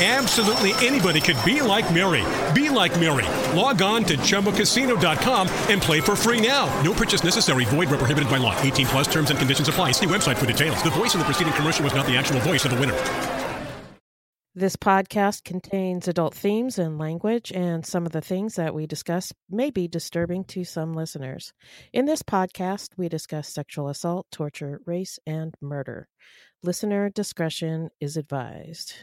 Absolutely anybody could be like Mary. Be like Mary. Log on to ChumbaCasino.com and play for free now. No purchase necessary. Void where prohibited by law. 18 plus terms and conditions apply. See website for details. The voice in the preceding commercial was not the actual voice of the winner. This podcast contains adult themes and language, and some of the things that we discuss may be disturbing to some listeners. In this podcast, we discuss sexual assault, torture, race, and murder. Listener discretion is advised.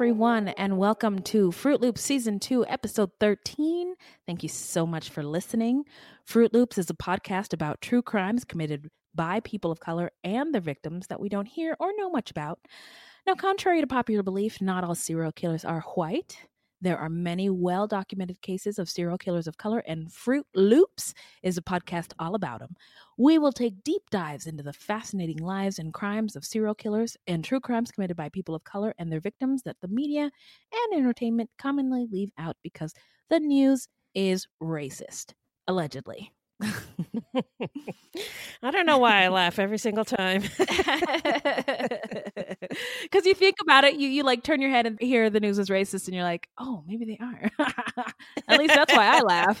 Everyone, and welcome to Fruit Loops Season 2, Episode 13. Thank you so much for listening. Fruit Loops is a podcast about true crimes committed by people of color and their victims that we don't hear or know much about. Now, contrary to popular belief, not all serial killers are white. There are many well documented cases of serial killers of color, and Fruit Loops is a podcast all about them. We will take deep dives into the fascinating lives and crimes of serial killers and true crimes committed by people of color and their victims that the media and entertainment commonly leave out because the news is racist, allegedly. I don't know why I laugh every single time. Because you think about it, you you like turn your head and hear the news is racist, and you're like, oh, maybe they are. At least that's why I laugh.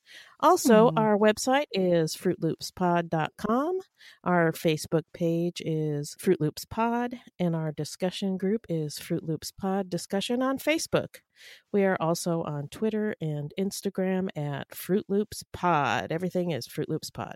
Also, Hmm. our website is fruitloopspod.com. Our Facebook page is Fruit Loops Pod, and our discussion group is Fruit Loops Pod Discussion on Facebook. We are also on Twitter and Instagram at Fruit Loops Pod. Everything is Fruit Loops Pod.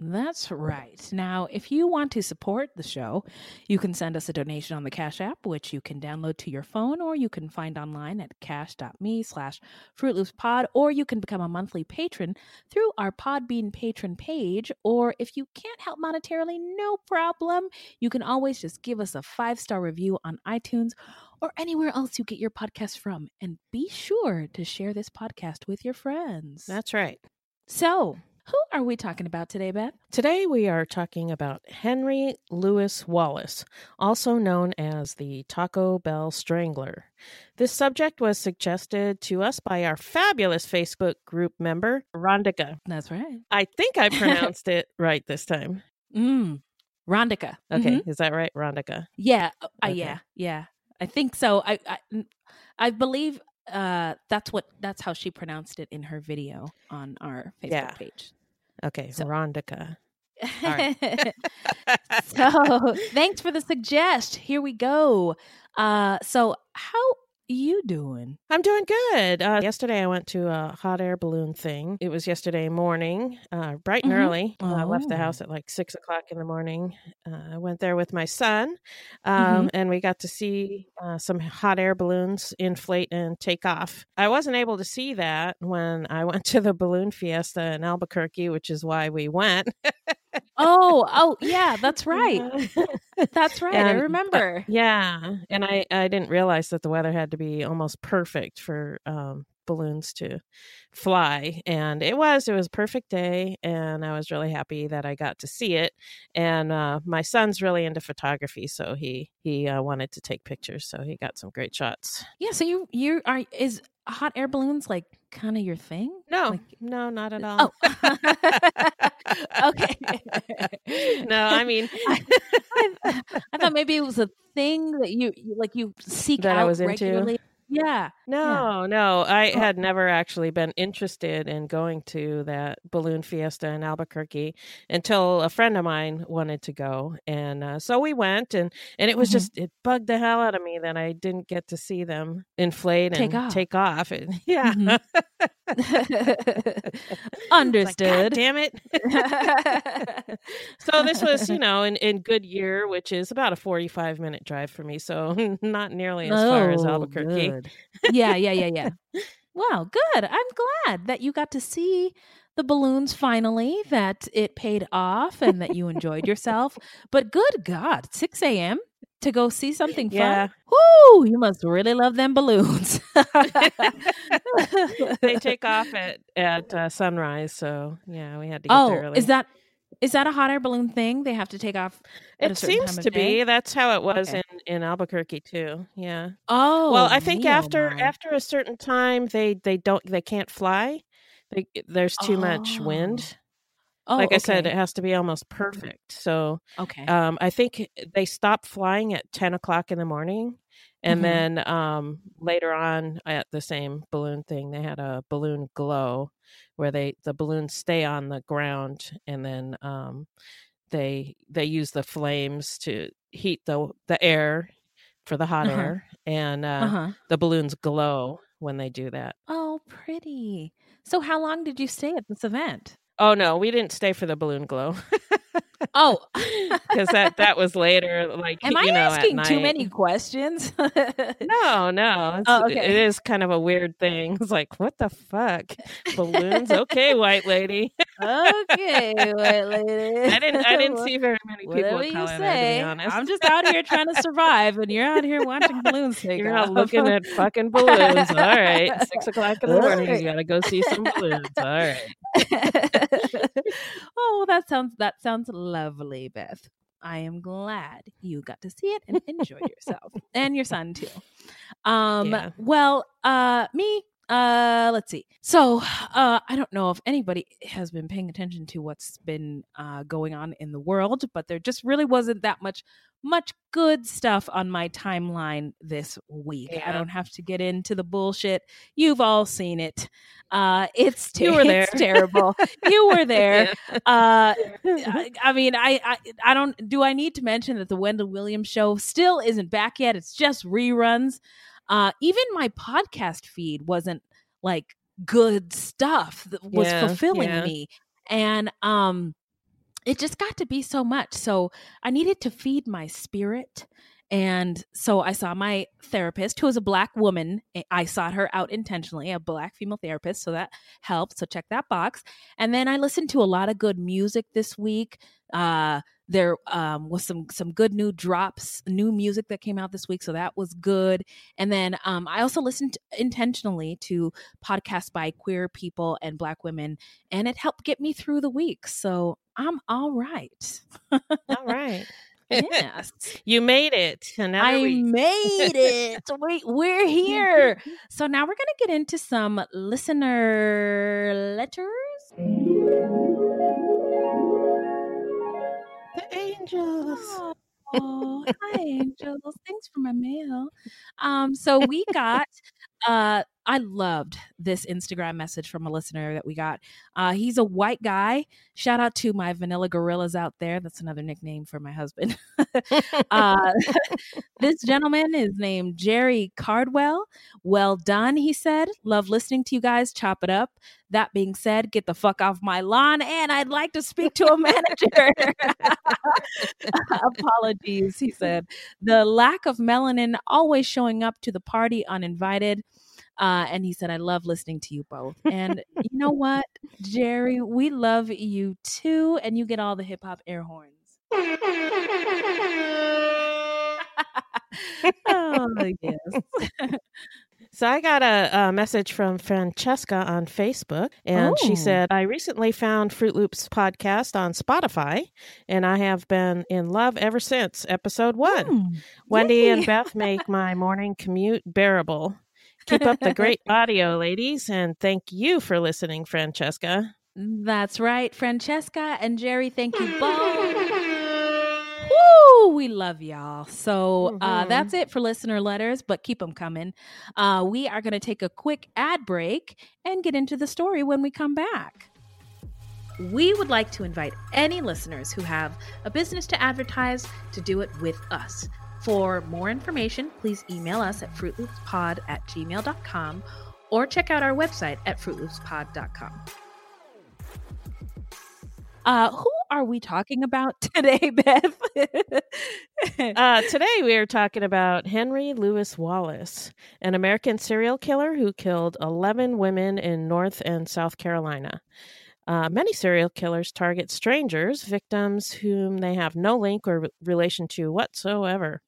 That's right. Now, if you want to support the show, you can send us a donation on the Cash App, which you can download to your phone or you can find online at cash.me slash Fruit Loops Pod, or you can become a monthly patron through our Podbean patron page. Or if you can't help monetarily, no problem. You can always just give us a five star review on iTunes or anywhere else you get your podcast from. And be sure to share this podcast with your friends. That's right. So, Who are we talking about today, Beth? Today we are talking about Henry Louis Wallace, also known as the Taco Bell Strangler. This subject was suggested to us by our fabulous Facebook group member, Rondika. That's right. I think I pronounced it right this time. Mm. Rondika. Okay, Mhm. is that right, Rondika? Yeah. uh, Okay. yeah. Yeah. I think so. I. I believe uh that's what that's how she pronounced it in her video on our Facebook Yeah. page. Okay, So- Rondika. so thanks for the suggest. Here we go. Uh so how you doing? I'm doing good. Uh, yesterday I went to a hot air balloon thing. It was yesterday morning, uh, bright and Mhm. early. Uh, I left the Oh. house at like six o'clock in the morning. Uh, I went there with my son, Mm-hmm. um, and we got to see uh, some hot air balloons inflate and take off. I wasn't able to see that when I went to the balloon fiesta in Albuquerque, which is why we went. Oh, oh yeah, that's right. That's right. I And- but- remember. Yeah, and I I didn't realize that the weather had to be almost perfect for um, balloons to fly, and it was. It was a perfect day, and I was really happy that I got to see it. And uh, my son's really into photography, so he he uh, wanted to take pictures, so he got some great shots. Yeah, so you you are is hot air balloons like kind of your thing? No, Like- no, not at all. Oh. okay. no, I mean I, I thought maybe it was a thing that you, like you seek That I out was into? regularly. Yeah. No, no. I Oh. had never actually been interested in going to that balloon fiesta in Albuquerque until a friend of mine wanted to go, and uh, so we went, and and it was Mhm. just it bugged the hell out of me that I didn't get to see them inflate Take and off. take off. And, yeah, Mhm. It's like, Understood. Damn it. so this was, you know, in in Goodyear, which is about a forty-five minute drive for me, so not nearly as far as Oh, Albuquerque. good. Yeah, yeah, yeah, yeah. Wow, good. I'm glad that you got to see the balloons finally, that it paid off and that you enjoyed yourself. But good God, 6 a.m. to go see something fun? Yeah. Woo! You must really love them balloons. they take off at at uh, sunrise, so yeah, we had to get there oh, early. is that is that a hot air balloon thing? They have to take off at it seems to day? be. That's how it was Okay. in in Albuquerque too. Yeah. Oh, well, I think oh after my. after a certain time, they they don't they can't fly. They, there's too much wind. Oh, like I said, it has to be almost perfect. So okay. um, I think they stopped flying at ten o'clock in the morning, and Mhm. then um, later on at the same balloon thing, they had a balloon glow where they the balloons stay on the ground, and then um, they they use the flames to heat the the air for the hot Uh-huh. air, and uh, uh-huh. the balloons glow when they do that. Oh, pretty. So, how long did you stay at this event? Oh no, we didn't stay for the balloon glow Oh, because that that was later. Like am I know, asking too many questions? No, no. It's, Oh, okay. It is kind of a weird thing. It's like, what the fuck? Balloons? Okay, white lady. okay, white lady. I didn't. I didn't see very many people Whatever of you color say. To be honest, I'm just out here trying to survive, and you're out here watching balloons take You're off. not looking at fucking balloons. All right, six o'clock in the All morning. right. You gotta go see some balloons. All right. oh, that sounds that sounds lovely, Beth. I am glad you got to see it and enjoyed yourself, and your son too. Um, Yeah. well, uh, me. Uh, let's see. So, uh, I don't know if anybody has been paying attention to what's been uh, going on in the world, but there just really wasn't that much much good stuff on my timeline this week. I don't have to get into the bullshit. You've all seen it. Uh, it's ter- You were there. It's terrible. you were there. Yeah. Uh, I, I mean, I, I, I don't. Do I need to mention that the Wendy Williams show still isn't back yet? It's just reruns. Uh, even my podcast feed wasn't like good stuff that was Yeah, fulfilling yeah. me, and um, it just got to be so much. So I needed to feed my spirit. And so I saw my therapist, who was a black woman. I- I sought her out intentionally, a black female therapist. So that helped. So check that box. And then I listened to a lot of good music this week. Uh, there um, was some some good new drops, new music that came out this week, so that was good. And then um, I also listened intentionally to podcasts by queer people and Black women, and it helped get me through the week. So I'm all right. All right. yes, You made it. Another I week. made it. Wait, we're here. So now we're gonna get into some listener letters. The angels. Oh, hi, angels. Thanks for my mail. Um, so we got uh I loved this Instagram message from a listener that we got. Uh he's a white guy. Shout out to my vanilla gorillas out there. That's another nickname for my husband. uh this gentleman is named Jerry Cardwell. Well done, he said. Love listening to you guys chop it up. That being said, get the fuck off my lawn and I'd like to speak to a manager. Apologies, he said. The lack of melanin always showing up to the party uninvited. Uh, and he said, I love listening to you both. And you know what, Jerry, we love you too. And you get all the hip hop air horns. oh, yes. So I got a, a message from Francesca on Facebook, and Oh. she said, "I recently found Fruit Loops podcast on Spotify, and I have been in love ever since episode one. Mm, Wendy and Beth make my morning commute bearable. Keep up the great audio, ladies, and thank you for listening, Francesca. That's right, Francesca and Jerry. Thank you both. Woo! We love y'all. So uh, Mhm. that's it for listener letters, but keep them coming. Uh, we are going to take a quick ad break and get into the story when we come back. We would like to invite any listeners who have a business to advertise to do it with us. For more information, please email us at fruitloopspod at gmail.com or check out our website at fruitloopspod.com. Uh, who are we talking about today, Beth? Uh, today we are talking about Henry Louis Wallace, an American serial killer who killed 11 women in North and South Carolina. Uh, many serial killers target strangers, victims whom they have no link or re- relation to whatsoever.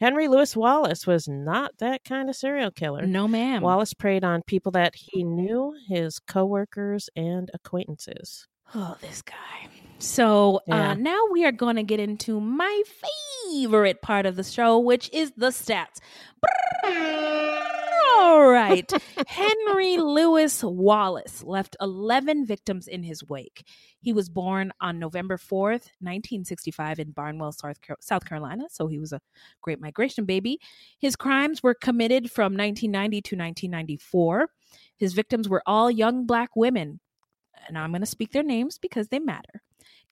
Henry Louis Wallace was not that kind of serial killer. no, ma'am. Wallace preyed on people that he knew, his coworkers and acquaintances. Oh, this guy. So Yeah. uh, now we are going to get into my favorite part of the show, which is the stats. All right. Henry Louis Wallace left 11 victims in his wake. He was born on November 4th, 1965, in Barnwell, South Carolina. So he was a great migration baby. His crimes were committed from 1990 to 1994. His victims were all young black women. And I'm going to speak their names because they matter.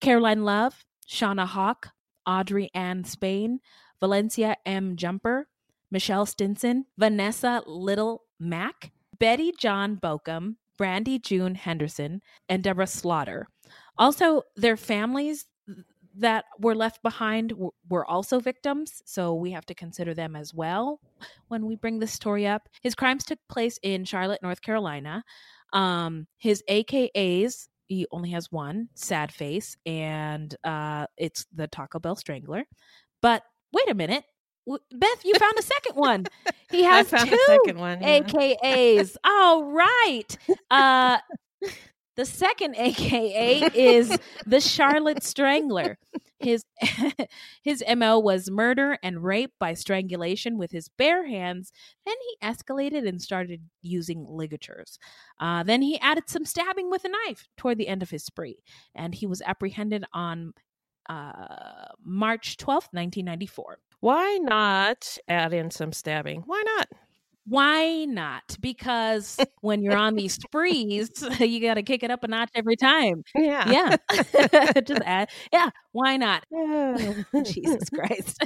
Caroline Love, Shawna Hawk, Audrey Ann Spain, Valencia M. Jumper, Michelle Stinson, Vanessa Little Mack, Betty John Baucom, Brandy June Henderson, and Deborah Slaughter. Also, their families that were left behind were also victims, so we have to consider them as well when we bring this story up. His crimes took place in Charlotte, North Carolina. Um, his AKAs, he only has one, Sad Face, and uh, it's the Taco Bell Strangler. But wait a minute. Beth, you found a second one. He has two a second one. yeah. AKAs. All right. Uh the second AKA is the Charlotte Strangler. His his MO was murder and rape by strangulation with his bare hands. Then he escalated and started using ligatures. Uh, then he added some stabbing with a knife toward the end of his spree, and he was apprehended on uh, March twelfth, nineteen ninety four. Why not add in some stabbing? Why not? Why not? Because when you're on these sprees, you got to kick it up a notch every time. Yeah. Yeah. Just add. Yeah. Why not? Jesus Christ.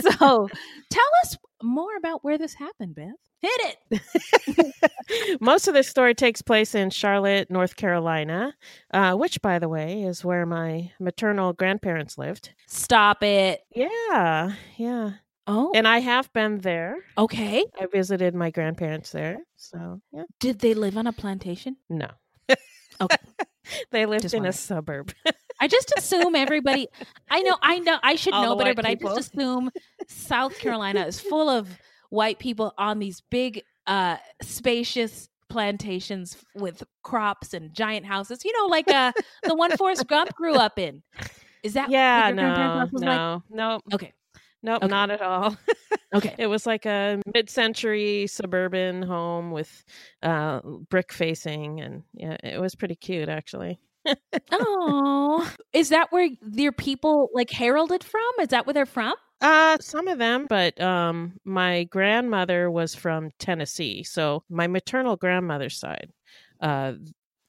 so tell us more about where this happened, Beth. Hit it. Most of this story takes place in Charlotte, North Carolina, uh, which, by the way, is where my maternal grandparents lived. Stop it. Yeah, yeah. Oh, And I have been there. okay. I visited my grandparents there. So, yeah. Did they live on a plantation? No. Okay. they lived Just in a suburb. I just assume everybody. I know, I know, I should All know better, but people. I just assume South Carolina is full of white people on these big, uh, spacious plantations with crops and giant houses. You know, like uh, the one Forrest Gump grew up in. Is that what yeah, your grandparents' no, like? no, no, Okay, nope, Okay. not at all. okay. It was like a mid-century suburban home with uh, brick facing, and yeah, it was pretty cute actually. Oh, is that where your people like heralded from? Is that where they're from? Uh, some of them, but um, my grandmother was from Tennessee, so my maternal grandmother's side, uh,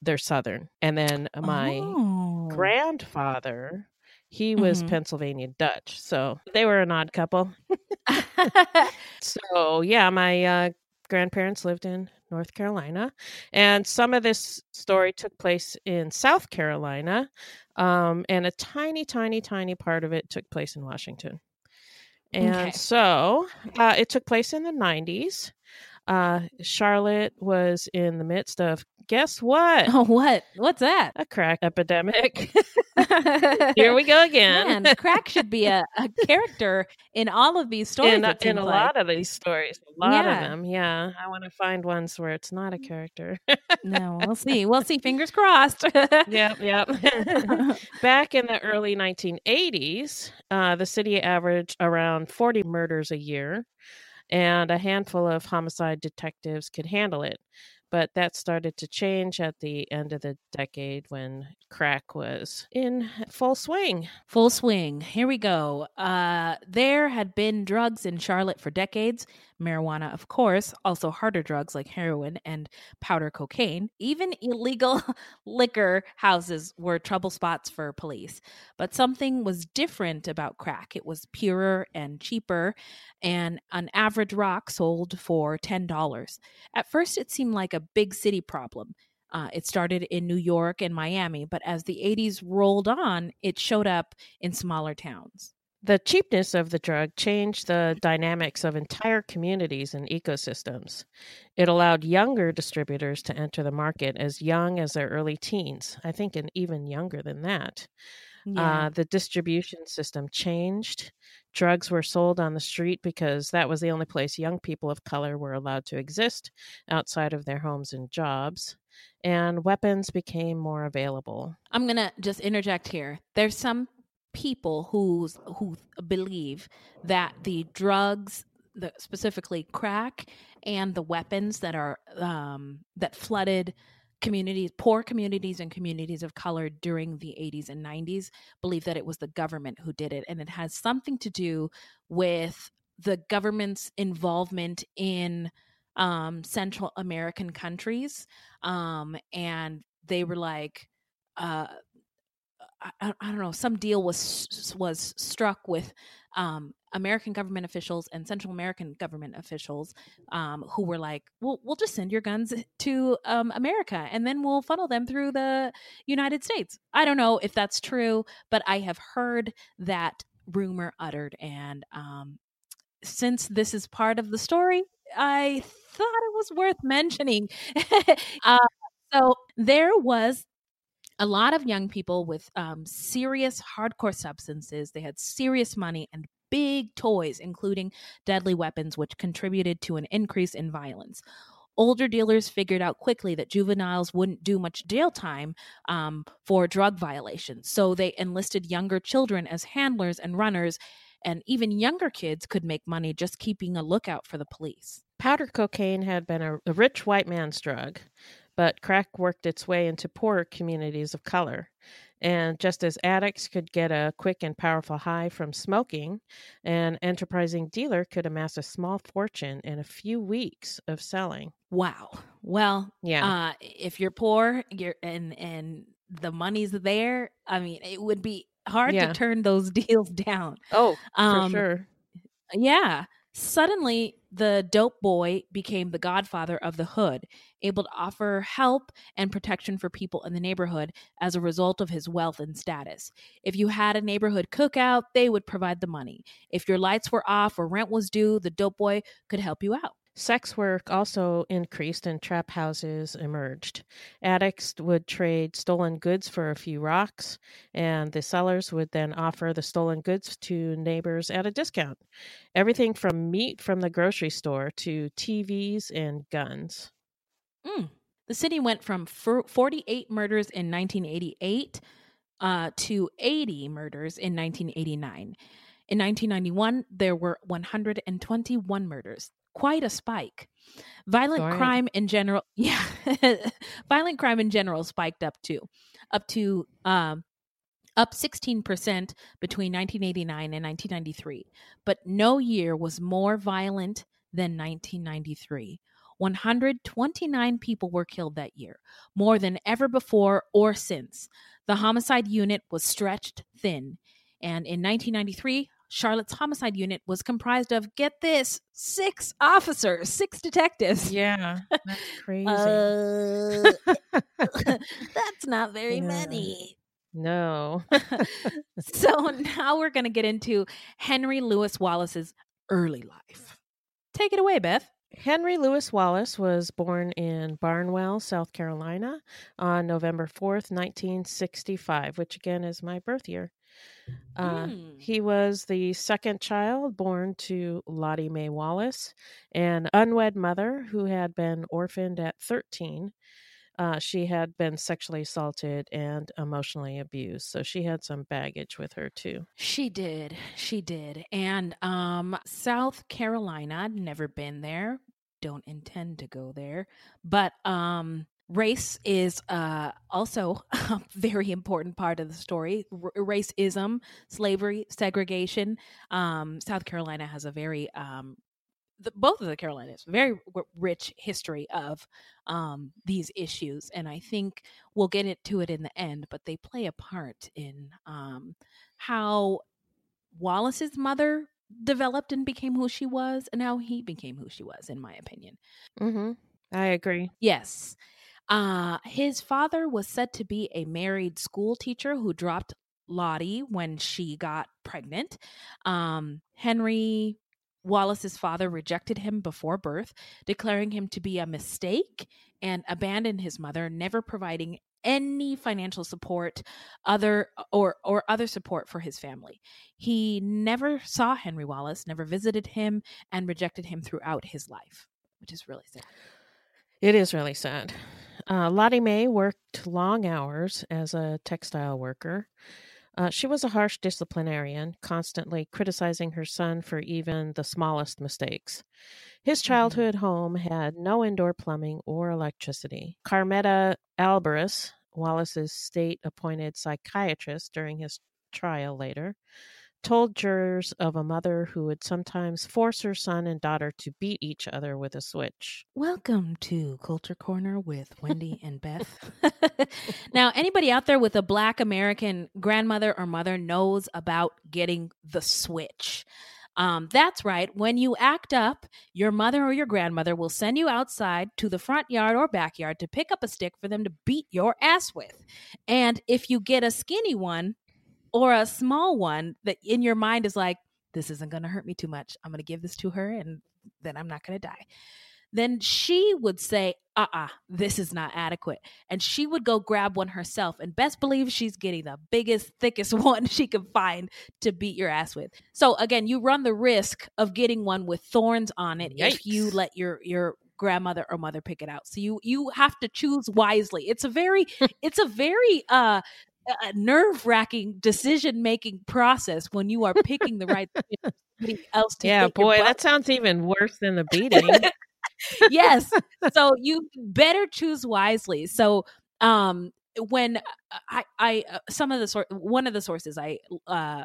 they're Southern, and then my Oh. grandfather, he was Mhm. Pennsylvania Dutch, so they were an odd couple. So yeah, my uh, grandparents lived in North Carolina, and some of this story took place in South Carolina, um, and a tiny, tiny, tiny part of it took place in Washington. And Okay. so uh, it took place in the '90s. Uh, Charlotte was in the midst of guess what? oh, what? What's that? A crack epidemic. Here we go again. Man, crack should be a, a character in all of these stories. in, a- in a like. lot of these stories a lot Yeah. of them yeah i want to find ones where it's not a character No, we'll see. We'll see. Fingers crossed. yep yep back in the early 1980s uh, the city averaged around 40 murders a year and a handful of homicide detectives could handle it but that started to change at the end of the decade when crack was in full swing Full swing. Here we go. Uh, there had been drugs in Charlotte for decades. Marijuana, of course, also harder drugs like heroin and powder cocaine. Even illegal liquor houses were trouble spots for police. But something was different about crack. It was purer and cheaper, and an average rock sold for $10. At first, it seemed like a big city problem. Uh, it started in New York and Miami, but as the 80s rolled on, it showed up in smaller towns. The cheapness of the drug changed the dynamics of entire communities and ecosystems. It allowed younger distributors to enter the market as young as their early teens, I think, and even younger than that. Uh, the distribution system changed. Drugs were sold on the street because that was the only place young people of color were allowed to exist outside of their homes and jobs. And weapons became more available. I'm going to just interject here. There's some people who's, who believe that the drugs, the, specifically crack, and the weapons that are um, that flooded communities, poor communities and communities of color during the 80s and 90s believe that it was the government who did it. And it has something to do with the government's involvement in um, Central American countries. Um, and they were like, uh, I, I don't know, some deal was was struck with um, American government officials and Central American government officials um, who were like, "Well, we'll just send your guns to um, America, and then we'll funnel them through the United States." I don't know if that's true, but I have heard that rumor uttered, and um, since this is part of the story, I thought it was worth mentioning. uh, so there was a lot of young people with um, serious hardcore substances. They had serious money and big toys, including deadly weapons, which contributed to an increase in violence. Older dealers figured out quickly that juveniles wouldn't do much jail time um, for drug violations. So they enlisted younger children as handlers and runners, and even younger kids could make money just keeping a lookout for the police. Powder cocaine had been a, a rich white man's drug, but crack worked its way into poorer communities of color. And just as addicts could get a quick and powerful high from smoking, an enterprising dealer could amass a small fortune in a few weeks of selling. Wow. Well, Yeah. uh, if you're poor, you're and and the money's there. I mean, it would be hard Yeah. to turn those deals down. Oh, Um, for sure. Yeah. Suddenly, the dope boy became the godfather of the hood, able to offer help and protection for people in the neighborhood as a result of his wealth and status. If you had a neighborhood cookout, they would provide the money. If your lights were off or rent was due, the dope boy could help you out. Sex work also increased and trap houses emerged. Addicts would trade stolen goods for a few rocks, and the sellers would then offer the stolen goods to neighbors at a discount. Everything from meat from the grocery store to TVs and guns. Mm. The city went from 48 murders in 1988 uh, to 80 murders in 1989. In 1991, there were 121 murders quite a spike. Violent crime in general, yeah, violent crime in general spiked up too, up to um, up 16% between 1989 and 1993. But no year was more violent than 1993. 129 people were killed that year, more than ever before or since. The homicide unit was stretched thin. And in 1993, Charlotte's homicide unit was comprised of, get this, six officers, six detectives. Yeah, that's crazy. Uh, that's not very yeah. many. No. so now we're going to get into Henry Louis Wallace's early life. Take it away, Beth. Henry Louis Wallace was born in Barnwell, South Carolina on November 4th, 1965, which again is my birth year. Uh, mm. He was the second child born to Lottie Mae Wallace, an unwed mother who had been orphaned at 13. Uh, she had been sexually assaulted and emotionally abused, so she had some baggage with her too. She did, she did, and um, South Carolina. I'd Never been there. Don't intend to go there, but um, Race is uh, also a very important part of the story. R- racism, slavery, segregation. Um, South Carolina has a very, um, the, both of the Carolinas, very rich history of um, these issues. And I think we'll get into it in the end, but they play a part in um, how Wallace's mother developed and became who she was and how he became who she was, in my opinion. Mm-hmm. I agree. Yes. Uh, his father was said to be a married school teacher who dropped Lottie when she got pregnant. Um, Henry Wallace's father rejected him before birth, declaring him to be a mistake and abandoned his mother, never providing any financial support other or or other support for his family. He never saw Henry Wallace, never visited him and rejected him throughout his life, which is really sad. It is really sad. Uh, Lottie Mae worked long hours as a textile worker. Uh, she was a harsh disciplinarian, constantly criticizing her son for even the smallest mistakes. His mm-hmm. childhood home had no indoor plumbing or electricity. Carmeta Alvarez, Wallace's state appointed psychiatrist during his trial later, told jurors of a mother who would sometimes force her son and daughter to beat each other with a switch. Welcome to Culture Corner with Wendy and Beth. now, anybody out there with a black American grandmother or mother knows about getting the switch. Um, that's right. When you act up, your mother or your grandmother will send you outside to the front yard or backyard to pick up a stick for them to beat your ass with. And if you get a skinny one, or a small one that in your mind is like, this isn't going to hurt me too much. I'm going to give this to her and then I'm not going to die. Then she would say, uh uh-uh, uh this is not adequate. And she would go grab one herself and best believe she's getting the biggest, thickest one she can find to beat your ass with. So again, you run the risk of getting one with thorns on it Yikes. if you let your, your, grandmother or mother pick it out so you you have to choose wisely it's a very it's a very uh a nerve wracking decision making process when you are picking the right else to yeah boy that sounds even worse than the beating. Yes so you better choose wisely. So um when i i uh, some of the sort one of the sources i uh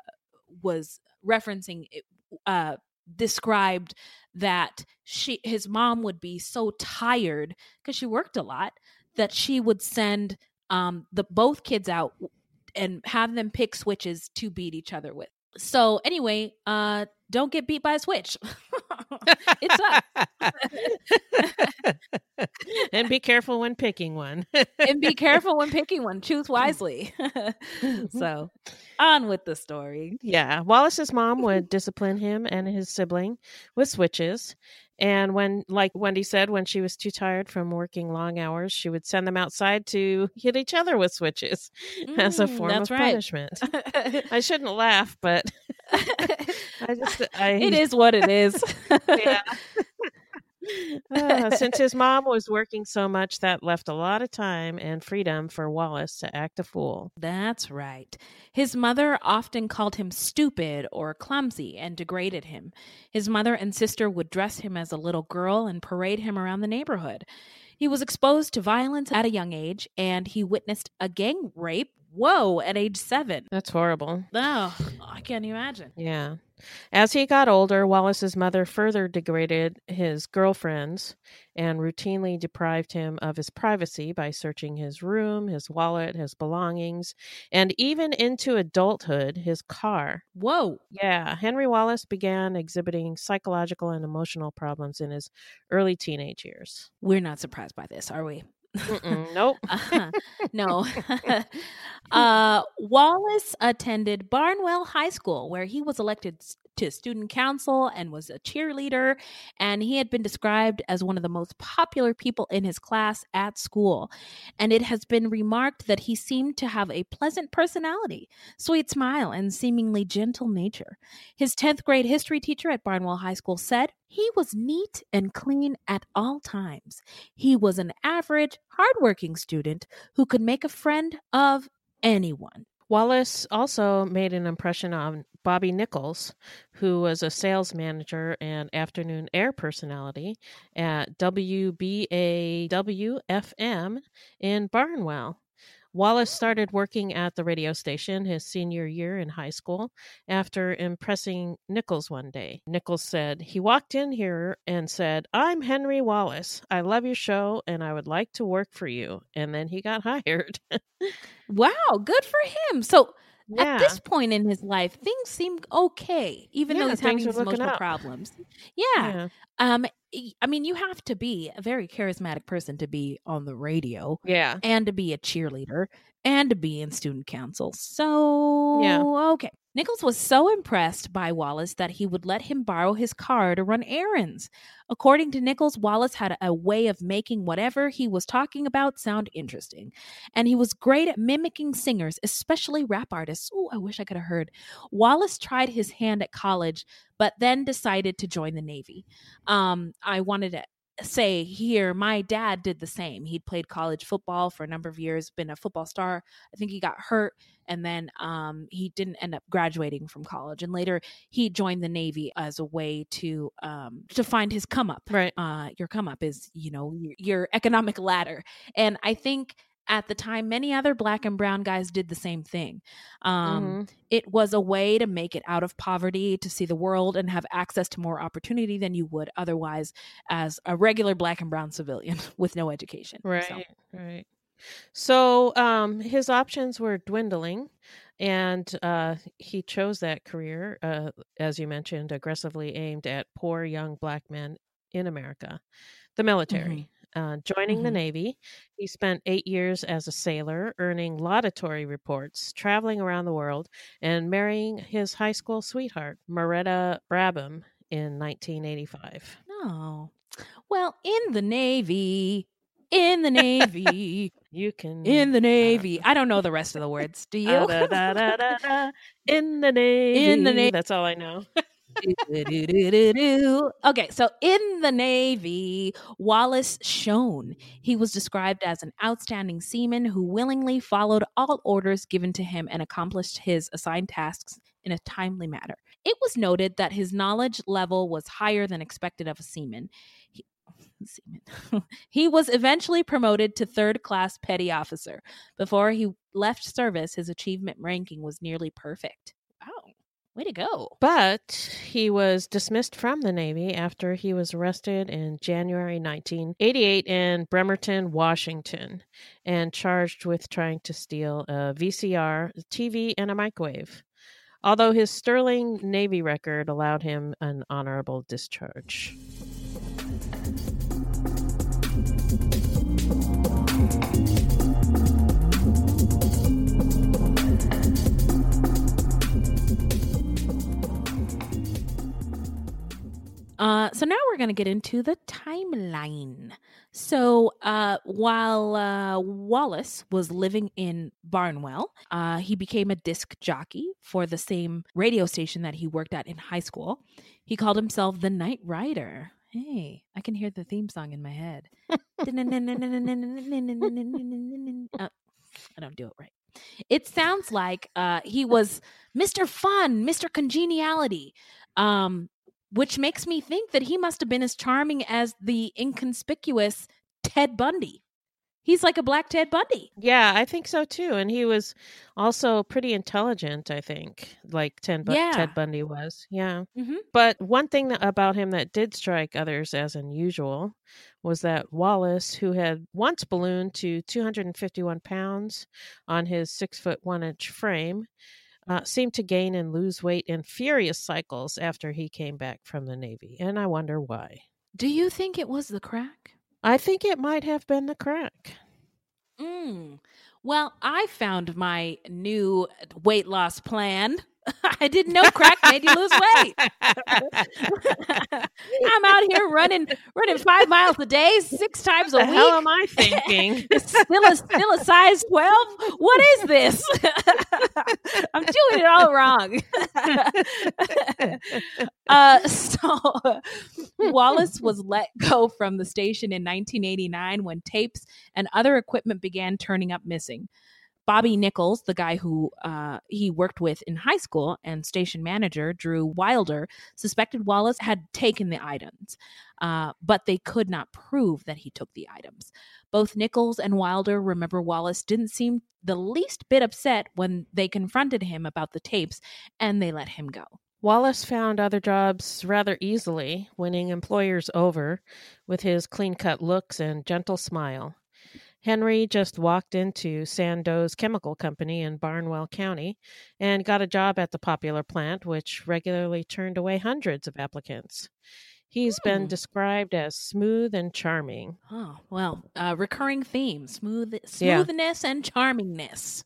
was referencing uh described that she his mom would be so tired because she worked a lot that she would send um, the both kids out and have them pick switches to beat each other with. So anyway, uh, don't get beat by a switch. it's up. and be careful when picking one. and be careful when picking one. Choose wisely. so on with the story. Yeah, Wallace's mom would discipline him and his sibling with switches. And when, like Wendy said, when she was too tired from working long hours, she would send them outside to hit each other with switches as a Mm, form of right. punishment. I shouldn't laugh, but I just, I, it is what it is. yeah. Uh, since his mom was working so much, that left a lot of time and freedom for Wallace to act a fool. That's right. His mother often called him stupid or clumsy and degraded him. His mother and sister would dress him as a little girl and parade him around the neighborhood. He was exposed to violence at a young age and he witnessed a gang rape, whoa, at age seven. That's horrible. Oh, I can't imagine. Yeah. As he got older, Wallace's mother further degraded his girlfriends and routinely deprived him of his privacy by searching his room, his wallet, his belongings, and even into adulthood, his car. Whoa. Yeah, Henry Wallace began exhibiting psychological and emotional problems in his early teenage years. We're not surprised by this, are we? Nope. Uh, no. uh, Wallace attended Barnwell High School, where he was elected to student council and was a cheerleader. And he had been described as one of the most popular people in his class at school. And it has been remarked that he seemed to have a pleasant personality, sweet smile, and seemingly gentle nature. His 10th grade history teacher at Barnwell High School said, he was neat and clean at all times. He was an average, hardworking student who could make a friend of anyone. Wallace also made an impression on Bobby Nichols, who was a sales manager and afternoon air personality at WBAW FM in Barnwell. Wallace started working at the radio station his senior year in high school after impressing Nichols one day. Nichols said, He walked in here and said, I'm Henry Wallace. I love your show and I would like to work for you. And then he got hired. Wow, good for him. So Yeah. at this point in his life, things seem okay, even though he's having these emotional up. problems. Yeah. Yeah. Um, I mean, you have to be a very charismatic person to be on the radio Yeah. and to be a cheerleader and to be in student council. So, Yeah. okay. Nichols was so impressed by Wallace that he would let him borrow his car to run errands. According to Nichols, Wallace had a way of making whatever he was talking about sound interesting. And he was great at mimicking singers, especially rap artists. Oh, I wish I could have heard. Wallace tried his hand at college, but then decided to join the Navy. Um, I wanted to say here my dad did the same. He'd played college football for a number of years been a football star. I think he got hurt and then um, he didn't end up graduating from college. And later he joined the navy as a way to um, to find his come up. Right. uh, your come up is you know your, your economic ladder. And i think at the time many other black and brown guys did the same thing um, Mhm. it was a way to make it out of poverty to see the world and have access to more opportunity than you would otherwise as a regular black and brown civilian with no education Right, So, right. So um, his options were dwindling, and uh, he chose that career, uh, as you mentioned, aggressively aimed at poor young black men in America, the military. Uh, joining the Mhm. Navy, he spent eight years as a sailor, earning laudatory reports, traveling around the world, and marrying his high school sweetheart, Maretta Brabham, in 1985. Oh, well in the navy in the navy You can in the navy i don't know the rest of the words do you Ah, da, da, da, da, da, in the navy. In the Navy. That's all I know. Okay, so in the Navy, Wallace shone. He was described as an outstanding seaman who willingly followed all orders given to him and accomplished his assigned tasks in a timely manner. It was noted that his knowledge level was higher than expected of a seaman. He, seaman. he was eventually promoted to third class petty officer. Before he left service, his achievement ranking was nearly perfect. Way to go. But he was dismissed from the Navy after he was arrested in January 1988 in Bremerton, Washington, and charged with trying to steal a VCR, TV, and a microwave. Although his sterling Navy record allowed him an honorable discharge. Uh, so now we're going to get into the timeline. So uh, while uh, Wallace was living in Barnwell, uh, he became a disc jockey for the same radio station that he worked at in high school. He called himself the Night Rider. Hey, I can hear the theme song in my head. Uh, I don't do it right. It sounds like uh, he was Mr. Fun, Mr. Congeniality, um, which makes me think that he must have been as charming as the inconspicuous Ted Bundy. He's like a black Ted Bundy. Yeah, I think so too. And he was also pretty intelligent, I think, like Ted, Bu- Yeah. Ted Bundy was. Yeah. Mhm. But one thing that, about him that did strike others as unusual was that Wallace, who had once ballooned to 251 pounds on his six foot one inch frame, uh, seemed to gain and lose weight in furious cycles after he came back from the Navy. And I wonder why. Do you think it was the crack? I think it might have been the crack. Mm. Well, I found my new weight loss plan. I didn't know crack made you lose weight. I'm out here running running five miles a day, six times a the week. am I thinking? still a still a size 12 what is this i'm doing it all wrong uh so wallace was let go from the station in 1989 when tapes and other equipment began turning up missing Bobby Nichols, the guy who uh, he worked with in high school, and station manager Drew Wilder suspected Wallace had taken the items, uh, but they could not prove that he took the items. Both Nichols and Wilder remember Wallace didn't seem the least bit upset when they confronted him about the tapes and they let him go. Wallace found other jobs rather easily, winning employers over with his clean cut looks and gentle smile. Henry just walked into Sandoz Chemical Company in Barnwell County and got a job at the popular plant, which regularly turned away hundreds of applicants. He's been Hmm. described as smooth and charming. Oh, well, uh, recurring theme smooth, Yeah. smoothness and charmingness.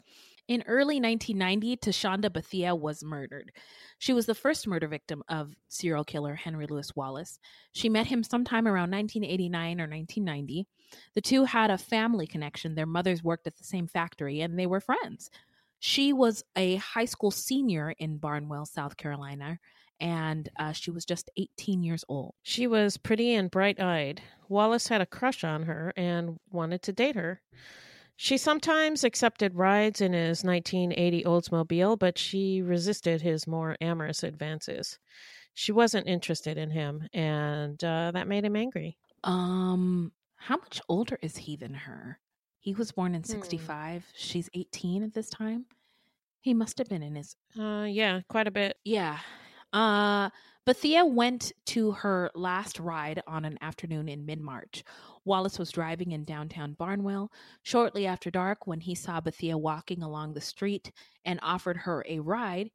In early 1990, Tashonda Bethea was murdered. She was the first murder victim of serial killer Henry Louis Wallace. She met him sometime around 1989 or 1990. The two had a family connection. Their mothers worked at the same factory and they were friends. She was a high school senior in Barnwell, South Carolina, and uh, she was just 18 years old. She was pretty and bright eyed. Wallace had a crush on her and wanted to date her. She sometimes accepted rides in his 1980 Oldsmobile, but she resisted his more amorous advances. She wasn't interested in him, and uh, that made him angry. Um, how much older is he than her? He was born Hmm. in 65. She's 18 at this time. He must have been in his Uh, yeah, quite a bit. Yeah. Uh Bethea went to her last ride on an afternoon in mid-March. Wallace was driving in downtown Barnwell shortly after dark when he saw Bethea walking along the street and offered her a ride.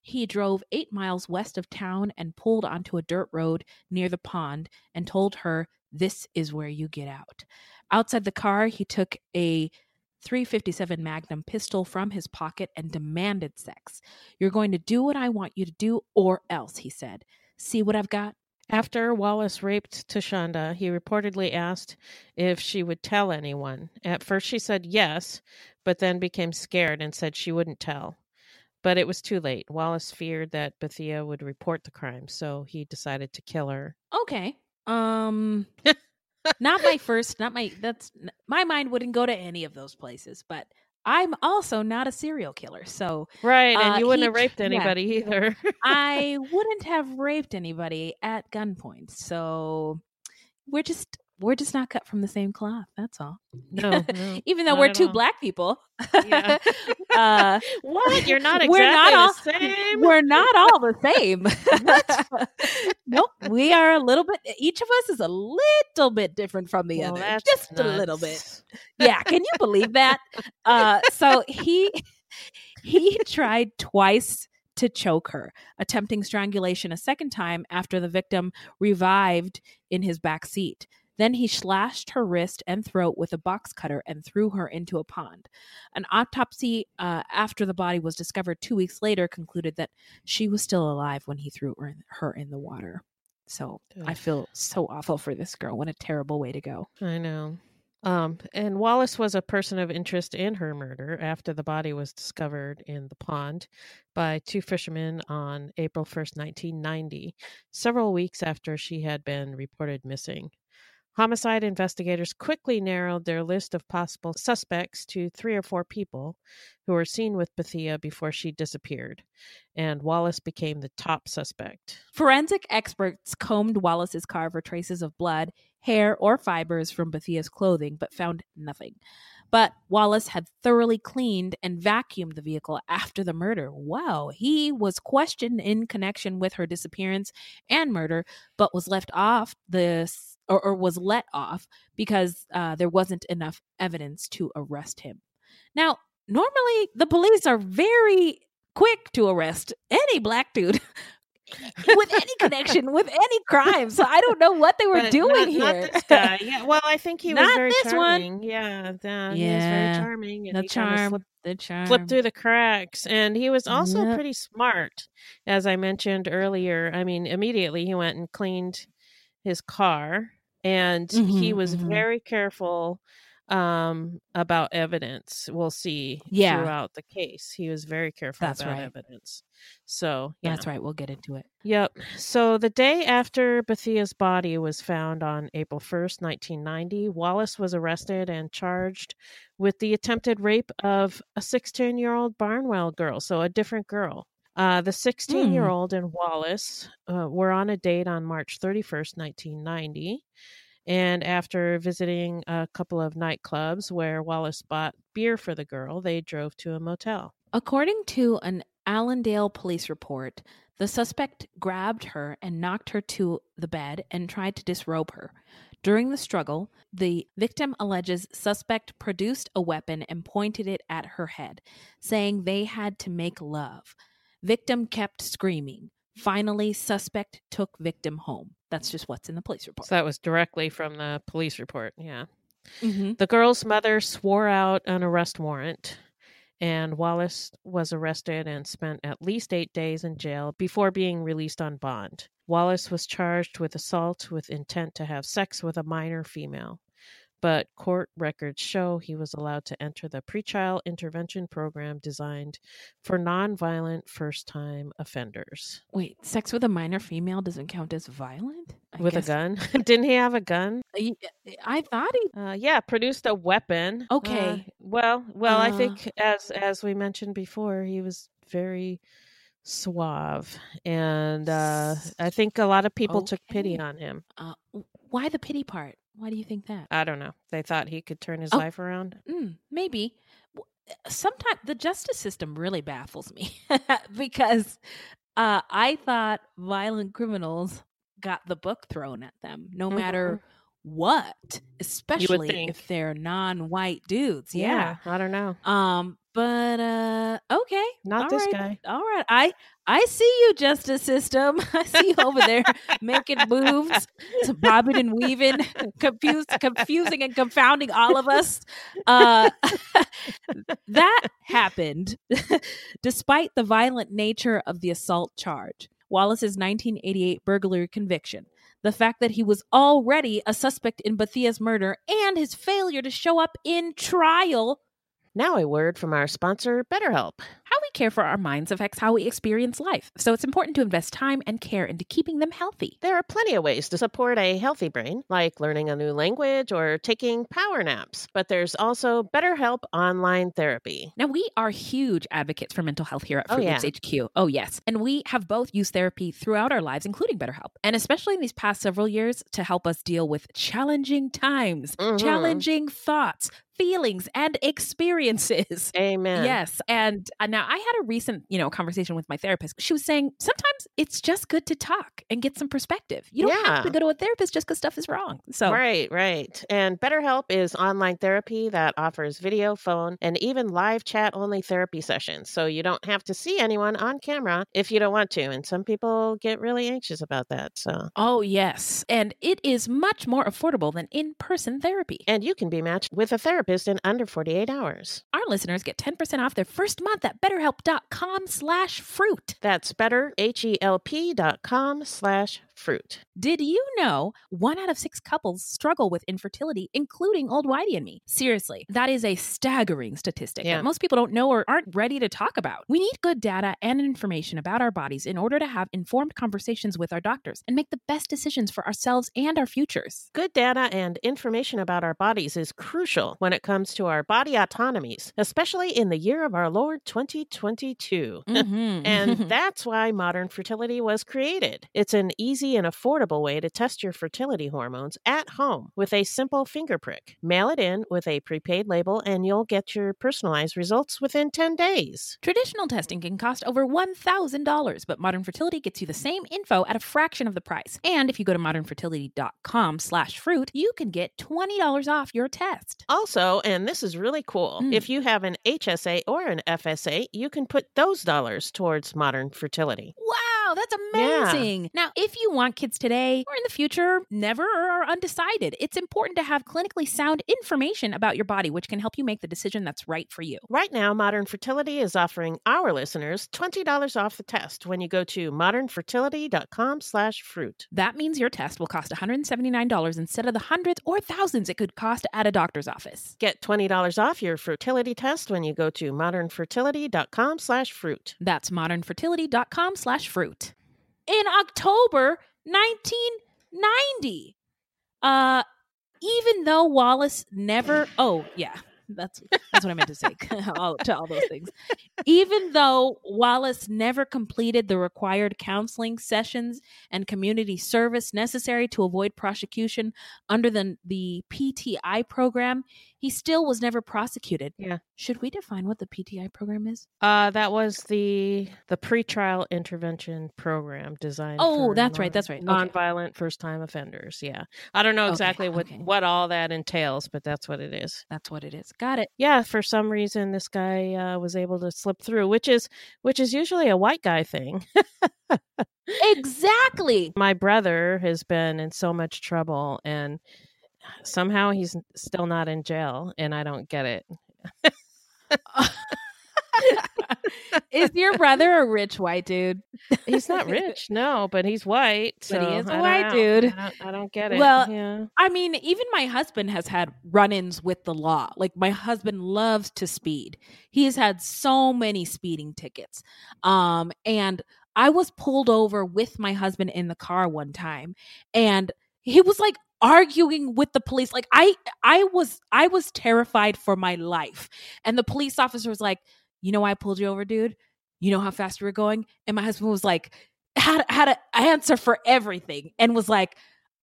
He drove 8 miles west of town and pulled onto a dirt road near the pond and told her this is where you get out. Outside the car, he took a 357 Magnum pistol from his pocket and demanded sex. You're going to do what I want you to do, or else, he said. See what I've got? After Wallace raped Tashonda, he reportedly asked if she would tell anyone. At first, she said yes, but then became scared and said she wouldn't tell. But it was too late. Wallace feared that Bethea would report the crime, so he decided to kill her. Okay. Um, not my first, not my, that's, my mind wouldn't go to any of those places, but I'm also not a serial killer. So Right, and Uh, you wouldn't he- have raped yeah. anybody either. I wouldn't have raped anybody at gunpoint. So we're just, we're just not cut from the same cloth. That's all. no, no, Even though we're two all. black people. Yeah. uh, What? You're not exactly We're not all- the same. We're not all the same. nope. We are a little bit, each of us is a little bit different from the Well, other. Just a little bit. Yeah. Can you believe that? Uh, so he, he tried twice to choke her, attempting strangulation a second time after the victim revived in his back seat. Then he slashed her wrist and throat with a box cutter and threw her into a pond. An autopsy uh, after the body was discovered two weeks later concluded that she was still alive when he threw her in, her in the water. So I feel so awful for this girl. What a terrible way to go. I know. Um, and Wallace was a person of interest in her murder after the body was discovered in the pond by two fishermen on April 1st, 1990, several weeks after she had been reported missing. Homicide investigators quickly narrowed their list of possible suspects to three or four people who were seen with Bethea before she disappeared, and Wallace became the top suspect. Forensic experts combed Wallace's car for traces of blood, hair, or fibers from Bethea's clothing, but found nothing. But Wallace had thoroughly cleaned and vacuumed the vehicle after the murder. Wow. He was questioned in connection with her disappearance and murder, but was left off the or, or was let off because uh, there wasn't enough evidence to arrest him. Now, normally the police are very quick to arrest any black dude with any connection with any crime. So I don't know what they were But doing not, here. Not this guy. Yeah. Well, I think he was Not very this one. charming. Yeah. the- He was very charming. And the he charm, slipped, the charm. slipped through the cracks. And he was also Yep. pretty smart, as I mentioned earlier. I mean, immediately he went and cleaned his car, and he Mhm, was mhm. very careful um about evidence we'll see Yeah. throughout the case he was very careful That's about right. evidence so yeah That's right. We'll get into it. Yep. So the day after Bethea's body was found on April 1st, 1990, Wallace was arrested and charged with the attempted rape of a 16 year old Barnwell girl, so a different girl. Uh, the 16 year old and Wallace uh, were on a date on March 31st, 1990. And after visiting a couple of nightclubs where Wallace bought beer for the girl, they drove to a motel. According to an Allendale police report, the suspect grabbed her and knocked her to the bed and tried to disrobe her. During the struggle, the victim alleges suspect produced a weapon and pointed it at her head, saying they had to make love. Victim kept screaming. Finally, suspect took victim home. That's just what's in the police report. So that was directly from the police report. Yeah. Mhm. The girl's mother swore out an arrest warrant, and Wallace was arrested and spent at least eight days in jail before being released on bond. Wallace was charged with assault with intent to have sex with a minor female, but court records show he was allowed to enter the pretrial intervention program designed for nonviolent first time offenders. Wait, sex with a minor female doesn't count as violent? I with guess- a gun? Didn't he have a gun? I I thought he. Uh, yeah, produced a weapon. Okay. Uh, well, well, I Uh. think as as we mentioned before, he was very suave, and uh, I think a lot of people took pity on him. Uh, why the pity part? Why do you think that? I don't know. They thought he could turn his Oh. life around. Mm, maybe. Sometimes the justice system really baffles me because uh, I thought violent criminals got the book thrown at them, no matter what, especially if they're non-white dudes. Yeah. I don't know. Um. But uh. Okay. Not All this right. guy. All right. I I see you, justice system. I see you over there making moves, bobbing and weaving, confused, confusing and confounding all of us. Uh, that happened despite the violent nature of the assault charge. Wallace's 1988 burglary conviction, the fact that he was already a suspect in Bethea's murder, and his failure to show up in trial Now a word from our sponsor, BetterHelp. How we care for our minds affects how we experience life, so it's important to invest time and care into keeping them healthy. There are plenty of ways to support a healthy brain, like learning a new language or taking power naps. But there's also BetterHelp online therapy. Now, we are huge advocates for mental health here at Oh, yeah. Loops HQ. Oh, yes. And we have both used therapy throughout our lives, including BetterHelp. And especially in these past several years to help us deal with challenging times, Mhm. challenging thoughts, feelings, and experiences. Amen. Yes. And uh, now I had a recent, you know, conversation with my therapist. She was saying sometimes it's just good to talk and get some perspective. You don't have to go to a therapist just because stuff is wrong. So, Right, right. And BetterHelp is online therapy that offers video, phone, and even live chat only therapy sessions. So you don't have to see anyone on camera if you don't want to. And some people get really anxious about that. So oh, yes. And it is much more affordable than in person therapy. and you can be matched with a therapist in under 48 hours. Our listeners get 10% off their first month at betterhelp.com slash fruit. That's better, H-E-L-P dot com slash fruit. Did you know one out of six couples struggle with infertility, including old Whitey and me? Seriously, that is a staggering statistic Yeah. that most people don't know or aren't ready to talk about. We need good data and information about our bodies in order to have informed conversations with our doctors and make the best decisions for ourselves and our futures. Good data and information about our bodies is crucial when it comes to our body autonomies, especially in the year of our Lord 2022. Mhm. and that's why modern fertility was created. It's an easy and affordable way to test your fertility hormones at home with a simple finger prick. Mail it in with a prepaid label, and you'll get your personalized results within 10 days. Traditional testing can cost over $1,000, but Modern Fertility gets you the same info at a fraction of the price. And if you go to modernfertility.com slash fruit, you can get $20 off your test. Also, and this is really cool, Mm. if you have an HSA or an FSA, you can put those dollars towards modern fertility. Wow, that's Yeah. amazing. Now, if you want kids today or in the future, never or are undecided, it's important to have clinically sound information about your body, which can help you make the decision that's right for you. Right now, Modern Fertility is offering our listeners $20 off the test when you go to modernfertility.com slash fruit. That means your test will cost $179 instead of the hundreds or thousands it could cost at a doctor's office. Get $20 off your fertility test when you go to modernfertility.com slash fruit. That's modernfertility.com slash fruit. In October 1990, uh, even though Wallace never, oh, yeah, that's that's what I meant to say all, to all those things. Even though Wallace never completed the required counseling sessions and community service necessary to avoid prosecution under the, the PTI program, he still was never prosecuted. Yeah. Should we define what the PTI program is? Uh, that was the the pretrial intervention program designed. Oh, that's right, that's right. Okay. Nonviolent first time offenders. Yeah, I don't know Okay, exactly what okay. what all that entails, but that's what it is. That's what it is. Got it. Yeah, for some reason this guy uh, was able to slip through, which is which is usually a white guy thing. Exactly. My brother has been in so much trouble, and somehow he's still not in jail, and I don't get it. is your brother a rich white dude? He's not rich, no, but he's white. But he is a white dude. I don't, I don't get it. Well, yeah. I mean, even my husband has had run ins with the law. Like, my husband loves to speed. He has had so many speeding tickets. Um, and I was pulled over with my husband in the car one time, and he was like, arguing with the police like i i was i was terrified for my life and the police officer was like you know why i pulled you over dude? You know how fast you were going? And my husband was like had had an answer for everything and was like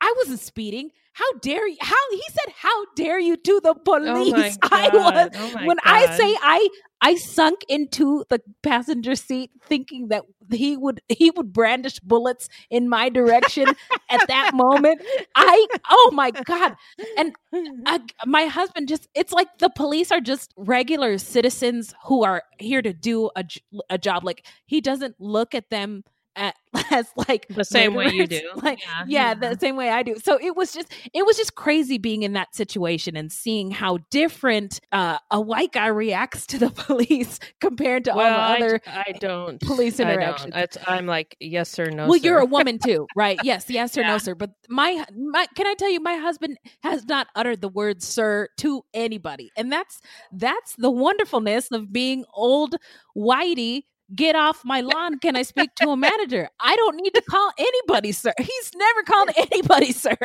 I wasn't speeding. How dare you? How he said, "How dare you?" to the police. I was Oh when I say I I sunk into the passenger seat thinking that he would he would brandish bullets in my direction at that moment. I oh my god. And I, my husband just it's like the police are just regular citizens who are here to do a, a job like he doesn't look at them at, as like The same way you do. like Yeah, yeah, yeah. the same way I do so it was just it was just crazy being in that situation and seeing how different uh, a white guy reacts to the police compared to well, all I, the other I don't police I don't. interactions. I'm like yes or no. well, sir. you're a woman too, right? Yes, yes or no, sir. But my my can I tell you, my husband has not uttered the word "sir" to anybody, and that's that's the wonderfulness of being old whitey. Get off my lawn. Can I speak to a manager? I don't need to call anybody, sir. He's never called anybody, sir.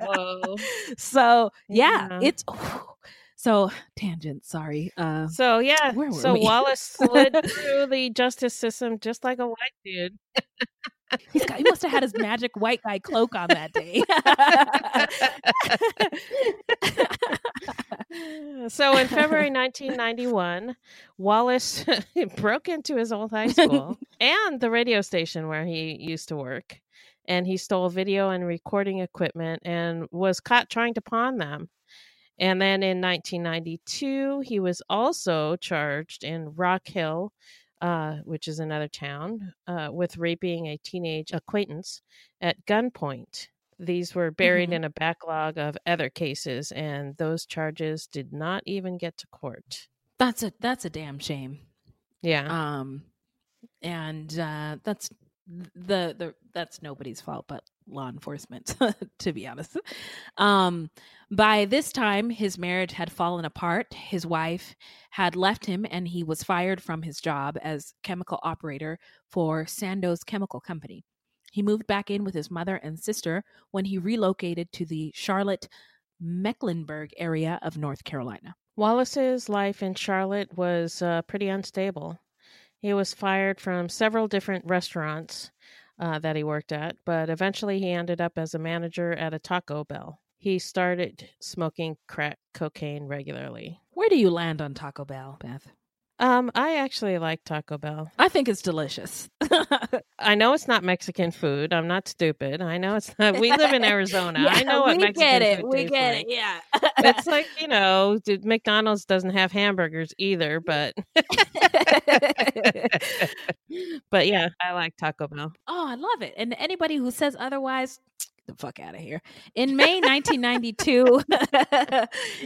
So yeah, Yeah. it's so tangent. Sorry. Uh, So yeah, so we? Wallace slid through the justice system just like a white dude. He's got, he must have had his magic white guy cloak on that day. so in February 1991, Wallace broke into his old high school and the radio station where he used to work. And he stole video and recording equipment and was caught trying to pawn them. And then in 1992, he was also charged in Rock Hill, uh, which is another town, uh, with raping a teenage acquaintance at gunpoint. These were buried Mhm. in a backlog of other cases, and those charges did not even get to court. that's a that's a damn shame. Yeah. Um, and uh, that's the the that's nobody's fault but law enforcement, to be honest. Um, by this time, his marriage had fallen apart. His wife had left him, and he was fired from his job as chemical operator for Sandoz Chemical Company. He moved back in with his mother and sister when he relocated to the Charlotte Mecklenburg area of North Carolina. Wallace's life in Charlotte was uh, pretty unstable. He was fired from several different restaurants uh, that he worked at, but eventually he ended up as a manager at a Taco Bell. He started smoking crack cocaine regularly. Where do you land on Taco Bell, Beth? Um, I actually like Taco Bell. I think it's delicious. I know it's not Mexican food. I'm not stupid. I know it's not. We live in Arizona. Yeah, I know what Mexican is. we Mexican get it. food We get like. it. Yeah. it's like you know, McDonald's doesn't have hamburgers either, but but yeah, I like Taco Bell. Oh, I love it. And anybody who says otherwise, the fuck out of here. In May 1992,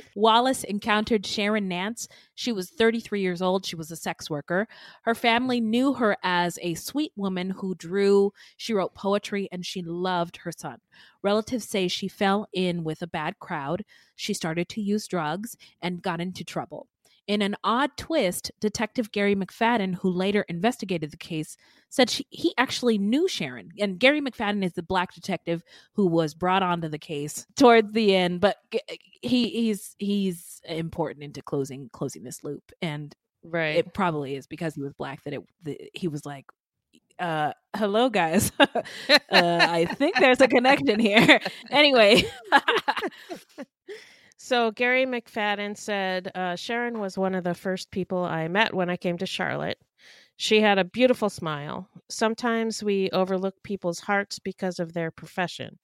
Wallace encountered Sharon Nance. She was 33 years old. She was a sex worker. Her family knew her as a sweet woman who drew, she wrote poetry, and she loved her son. Relatives say she fell in with a bad crowd. She started to use drugs and got into trouble. In an odd twist, Detective Garry McFadden, who later investigated the case, said she, he actually knew Sharon. And Garry McFadden is the black detective who was brought onto the case towards the end, but he he's he's important into closing closing this loop. And Right. it probably is because he was black that it the, he was like uh hello guys uh, i think there's a connection here anyway So Garry McFadden said uh, Sharon was one of the first people I met when I came to Charlotte. She had a beautiful smile. Sometimes we overlook people's hearts because of their profession.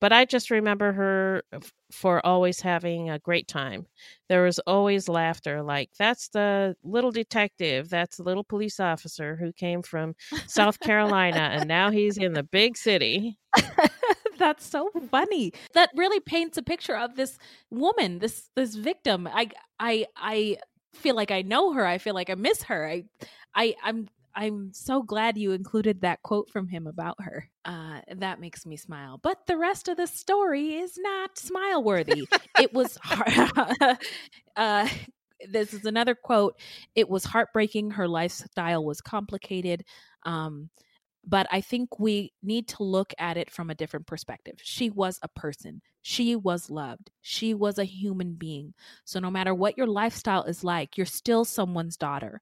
But I just remember her f- for always having a great time. There was always laughter, like, that's the little detective, that's the little police officer who came from South Carolina and now he's in the big city. that's so funny. That really paints a picture of this woman this this victim. I i i feel like i know her. I feel like i miss her. I i i'm i'm so glad you included that quote from him about her. Uh that makes me smile. But the rest of the story is not smile worthy. It was hard uh this is another quote. It was heartbreaking. Her lifestyle was complicated. Um but I think we need to look at it from a different perspective. She was a person. She was loved. She was a human being. So no matter what your lifestyle is like, you're still someone's daughter.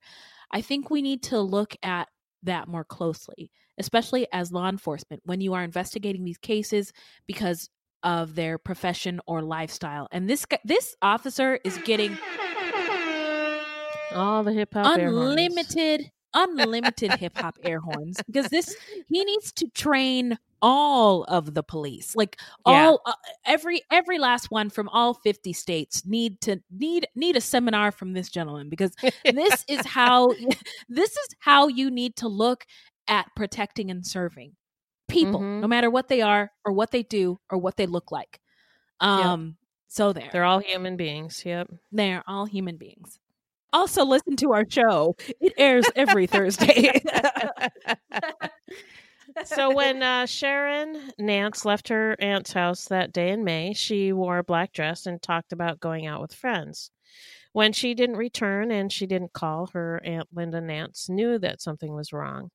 I think we need to look at that more closely, especially as law enforcement when you are investigating these cases because of their profession or lifestyle. And this this officer is getting All the hip hop unlimited unlimited hip hop air horns because this he needs to train all of the police like Yeah. all uh, every every last one from all 50 states need to need need a seminar from this gentleman because this is how this is how you need to look at protecting and serving people Mhm. no matter what they are or what they do or what they look like um so there They're all human beings. Yep. they're all human beings. Also, listen to our show. It airs every Thursday. so when uh, Sharon Nance left her aunt's house that day in May, she wore a black dress and talked about going out with friends. When she didn't return and she didn't call, her aunt Linda Nance knew that something was wrong.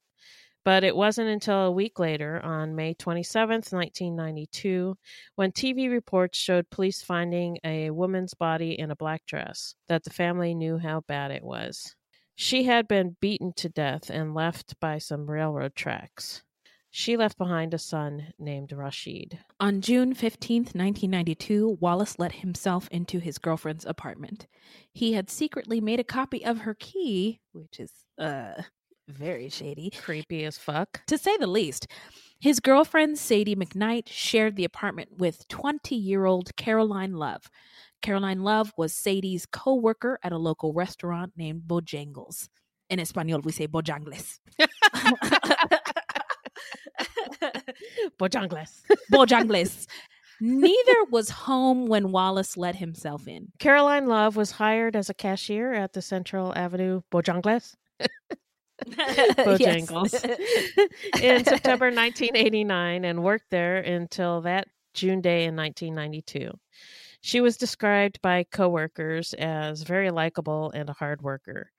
But it wasn't until a week later, on May 27th, 1992, when TV reports showed police finding a woman's body in a black dress, that the family knew how bad it was. She had been beaten to death and left by some railroad tracks. She left behind a son named Rashid. On June 15th, 1992, Wallace let himself into his girlfriend's apartment. He had secretly made a copy of her key, which is uh very shady, Creepy as fuck. to say the least. His girlfriend, Sadie McKnight, shared the apartment with 20 year old Caroline Love. Caroline Love was Sadie's co worker at a local restaurant named Bojangles. In Espanol, we say Bojangles. Bojangles. Bojangles. Neither was home when Wallace let himself in. Caroline Love was hired as a cashier at the Central Avenue Bojangles. Bojangles in September 1989 and worked there until that June day in 1992. She was described by coworkers as very likable and a hard worker.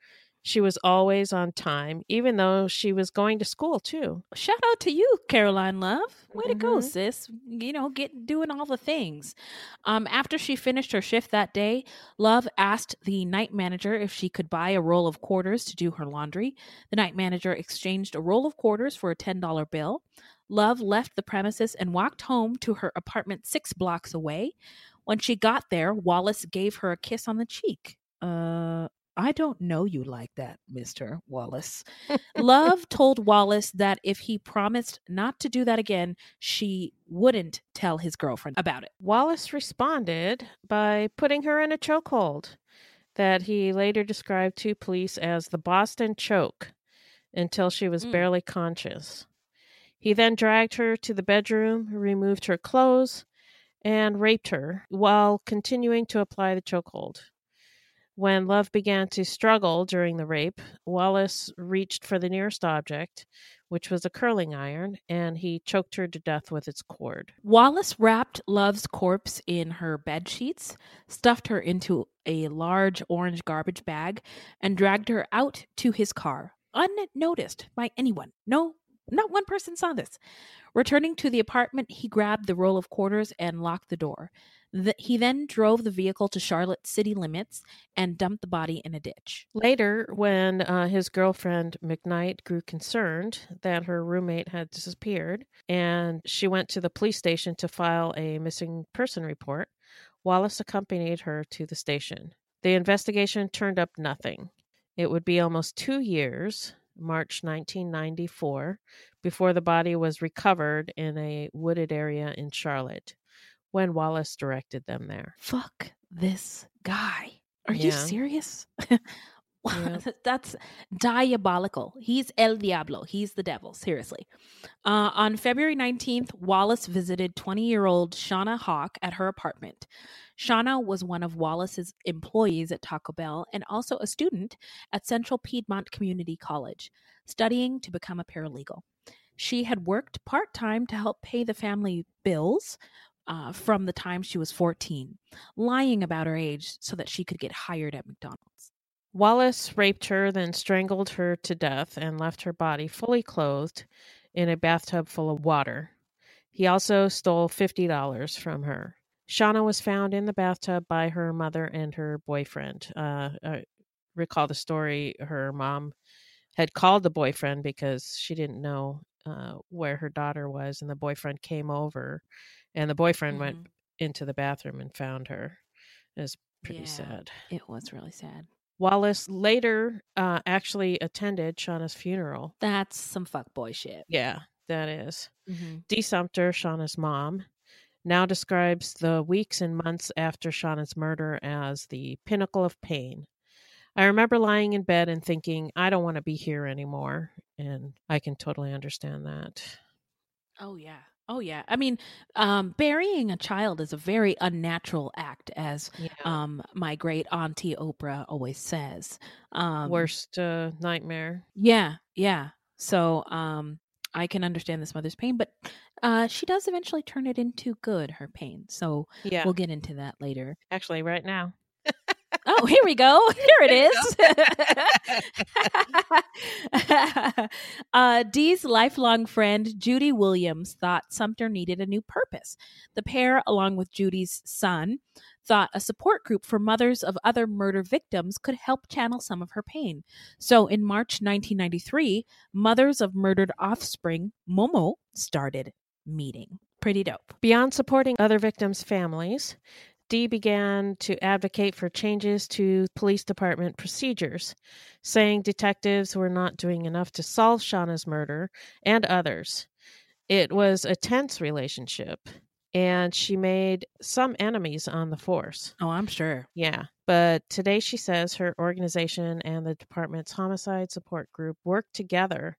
She was always on time, even though she was going to school too. Shout out to you, Caroline Love. Way to go, Mhm. sis. You know, get doing all the things. Um, after she finished her shift that day, Love asked the night manager if she could buy a roll of quarters to do her laundry. The night manager exchanged a roll of quarters for a $10 bill. Love left the premises and walked home to her apartment six blocks away. When she got there, Wallace gave her a kiss on the cheek. Uh, I don't know you like that, Mr. Wallace. Love told Wallace that if he promised not to do that again, she wouldn't tell his girlfriend about it. Wallace responded by putting her in a chokehold that he later described to police as the Boston choke until she was Mm. barely conscious. He then dragged her to the bedroom, removed her clothes, and raped her while continuing to apply the chokehold. When Love began to struggle during the rape, Wallace reached for the nearest object, which was a curling iron, and he choked her to death with its cord. Wallace wrapped Love's corpse in her bed sheets, stuffed her into a large orange garbage bag, and dragged her out to his car, unnoticed by anyone. No, not one person saw this. Returning to the apartment, he grabbed the roll of quarters and locked the door. The, he then drove the vehicle to Charlotte city limits and dumped the body in a ditch. Later, when uh, his girlfriend McKnight grew concerned that her roommate had disappeared and she went to the police station to file a missing person report, Wallace accompanied her to the station. The investigation turned up nothing. It would be almost two years, March 1994, before the body was recovered in a wooded area in Charlotte when Wallace directed them there. Fuck this guy. Are you serious? Yeah. That's diabolical. He's El Diablo. He's the devil. Seriously. Uh, on February 19th, Wallace visited 20 year old Shawna Hawk at her apartment. Shawna was one of Wallace's employees at Taco Bell and also a student at Central Piedmont Community College, studying to become a paralegal. She had worked part time to help pay the family bills uh, from the time she was 14, lying about her age so that she could get hired at McDonald's. Wallace raped her, then strangled her to death and left her body fully clothed in a bathtub full of water. He also stole $50 from her. Shawna was found in the bathtub by her mother and her boyfriend. Uh, I recall the story her mom had called the boyfriend because she didn't know uh, where her daughter was, and the boyfriend came over, and the boyfriend went Mhm. into the bathroom and found her. It was pretty Yeah. sad. It was really sad. Wallace later uh, actually attended Shawna's funeral. That's some fuckboy shit. Yeah, that is. Mm-hmm. Dee Sumter, Shawna's mom, now describes the weeks and months after Shawna's murder as the pinnacle of pain. I remember lying in bed and thinking, I don't want to be here anymore. And I can totally understand that. Oh yeah. Oh yeah. I mean, um, burying a child is a very unnatural act, as Yeah. um, my great auntie Oprah always says. Um, Worst uh, nightmare. Yeah, yeah. So um, I can understand this mother's pain, but uh, she does eventually turn it into good. Her pain. So Yeah. we'll get into that later. Actually, right now. Oh, here we go. Here it is. uh, Dee's lifelong friend, Judy Williams, thought Sumter needed a new purpose. The pair, along with Judy's son, thought a support group for mothers of other murder victims could help channel some of her pain. So in March 1993, Mothers of Murdered Offspring, Momo, started meeting. Pretty dope. Beyond supporting other victims' families, Dee began to advocate for changes to police department procedures, saying detectives were not doing enough to solve Shawna's murder and others. It was a tense relationship, and she made some enemies on the force. Oh, I'm sure. Yeah, but today she says her organization and the department's homicide support group work together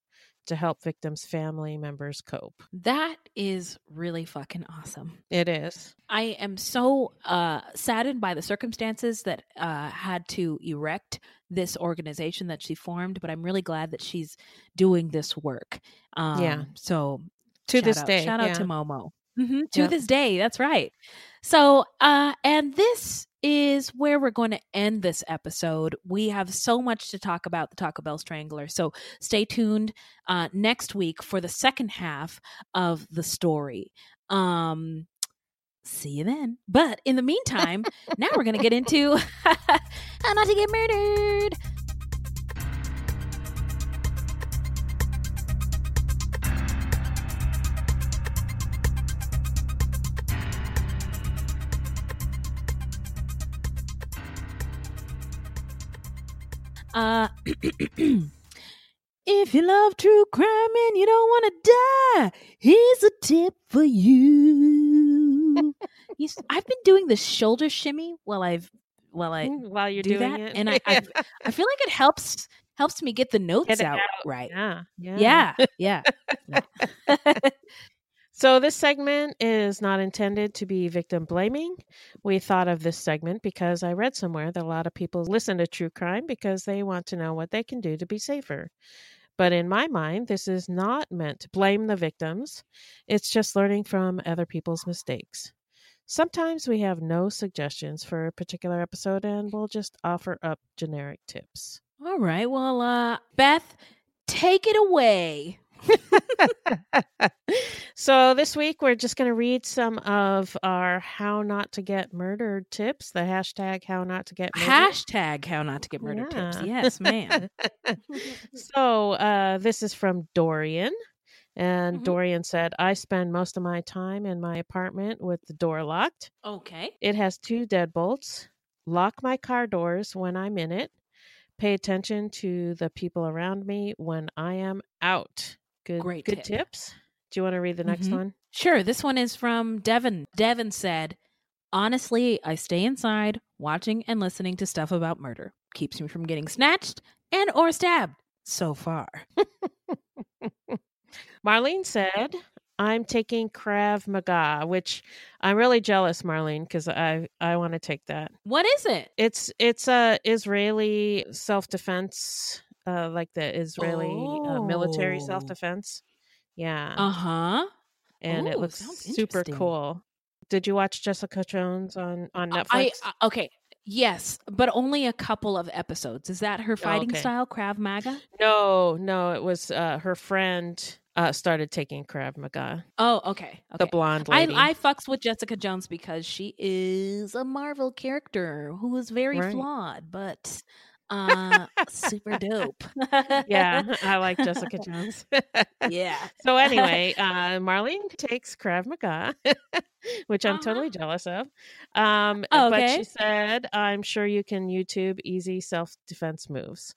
to help victims' family members cope. That is really fucking awesome. It is. I am so uh, saddened by the circumstances that uh, had to erect this organization that she formed, but I'm really glad that she's doing this work. Um, Yeah. So To this out- day, shout out yeah. to Momo. Mhm, To Yep. this day, that's right. So, uh, and this is where we're going to end this episode. We have so much to talk about the Taco Bell Strangler. So stay tuned uh, next week for the second half of the story. Um, see you then. But in the meantime, now we're going to get into how not to get murdered. Uh, if you love true crime and you don't want to die, here's a tip for you. I've been doing the shoulder shimmy while I've while I While you're do doing that, it. and I, I I feel like it helps helps me get the notes Get out, out. right. yeah. Yeah. Yeah, yeah. So, this segment is not intended to be victim blaming. We thought of this segment because I read somewhere that a lot of people listen to true crime because they want to know what they can do to be safer. But in my mind, this is not meant to blame the victims, it's just learning from other people's mistakes. Sometimes we have no suggestions for a particular episode and we'll just offer up generic tips. All right. Well, uh, Beth, take it away. so this week we're just going to read some of our how not to get murdered tips the hashtag how not to get murdered. Hashtag how not to get murdered tips. Yes, ma'am. so uh, this is from dorian and Mhm. dorian said i spend most of my time in my apartment with the door locked okay. it has two deadbolts lock my car doors when i'm in it pay attention to the people around me when i am out good Great good tip. tips do you want to read the next Mhm. one Sure. This one is from Devin. Devin said, Honestly, I stay inside watching and listening to stuff about murder. Keeps me from getting snatched and or stabbed so far. Marlene said, I'm taking Krav Maga, which I'm really jealous, Marlene, because I, I want to take that. What is it? It's it's a Israeli self defense, uh, like the Israeli uh, military Oh. self defense. Yeah, Uh huh. and it ooh, looks super cool. Did you watch Jessica Jones on on Netflix? I, I okay. Yes, but only a couple of episodes. Is that her fighting okay. style, Krav Maga? no, no, it was uh, her friend uh, started taking Krav Maga, Oh, okay. the okay. blonde I, lady. I fucks with Jessica Jones because she is a Marvel character who is very Right. flawed, but uh super dope. yeah, I like Jessica Jones. yeah. So anyway, uh, Marlene takes Krav Maga, which I'm Uh-huh. totally jealous of. Um, Oh, But she said, "I'm sure you can YouTube easy self defense moves.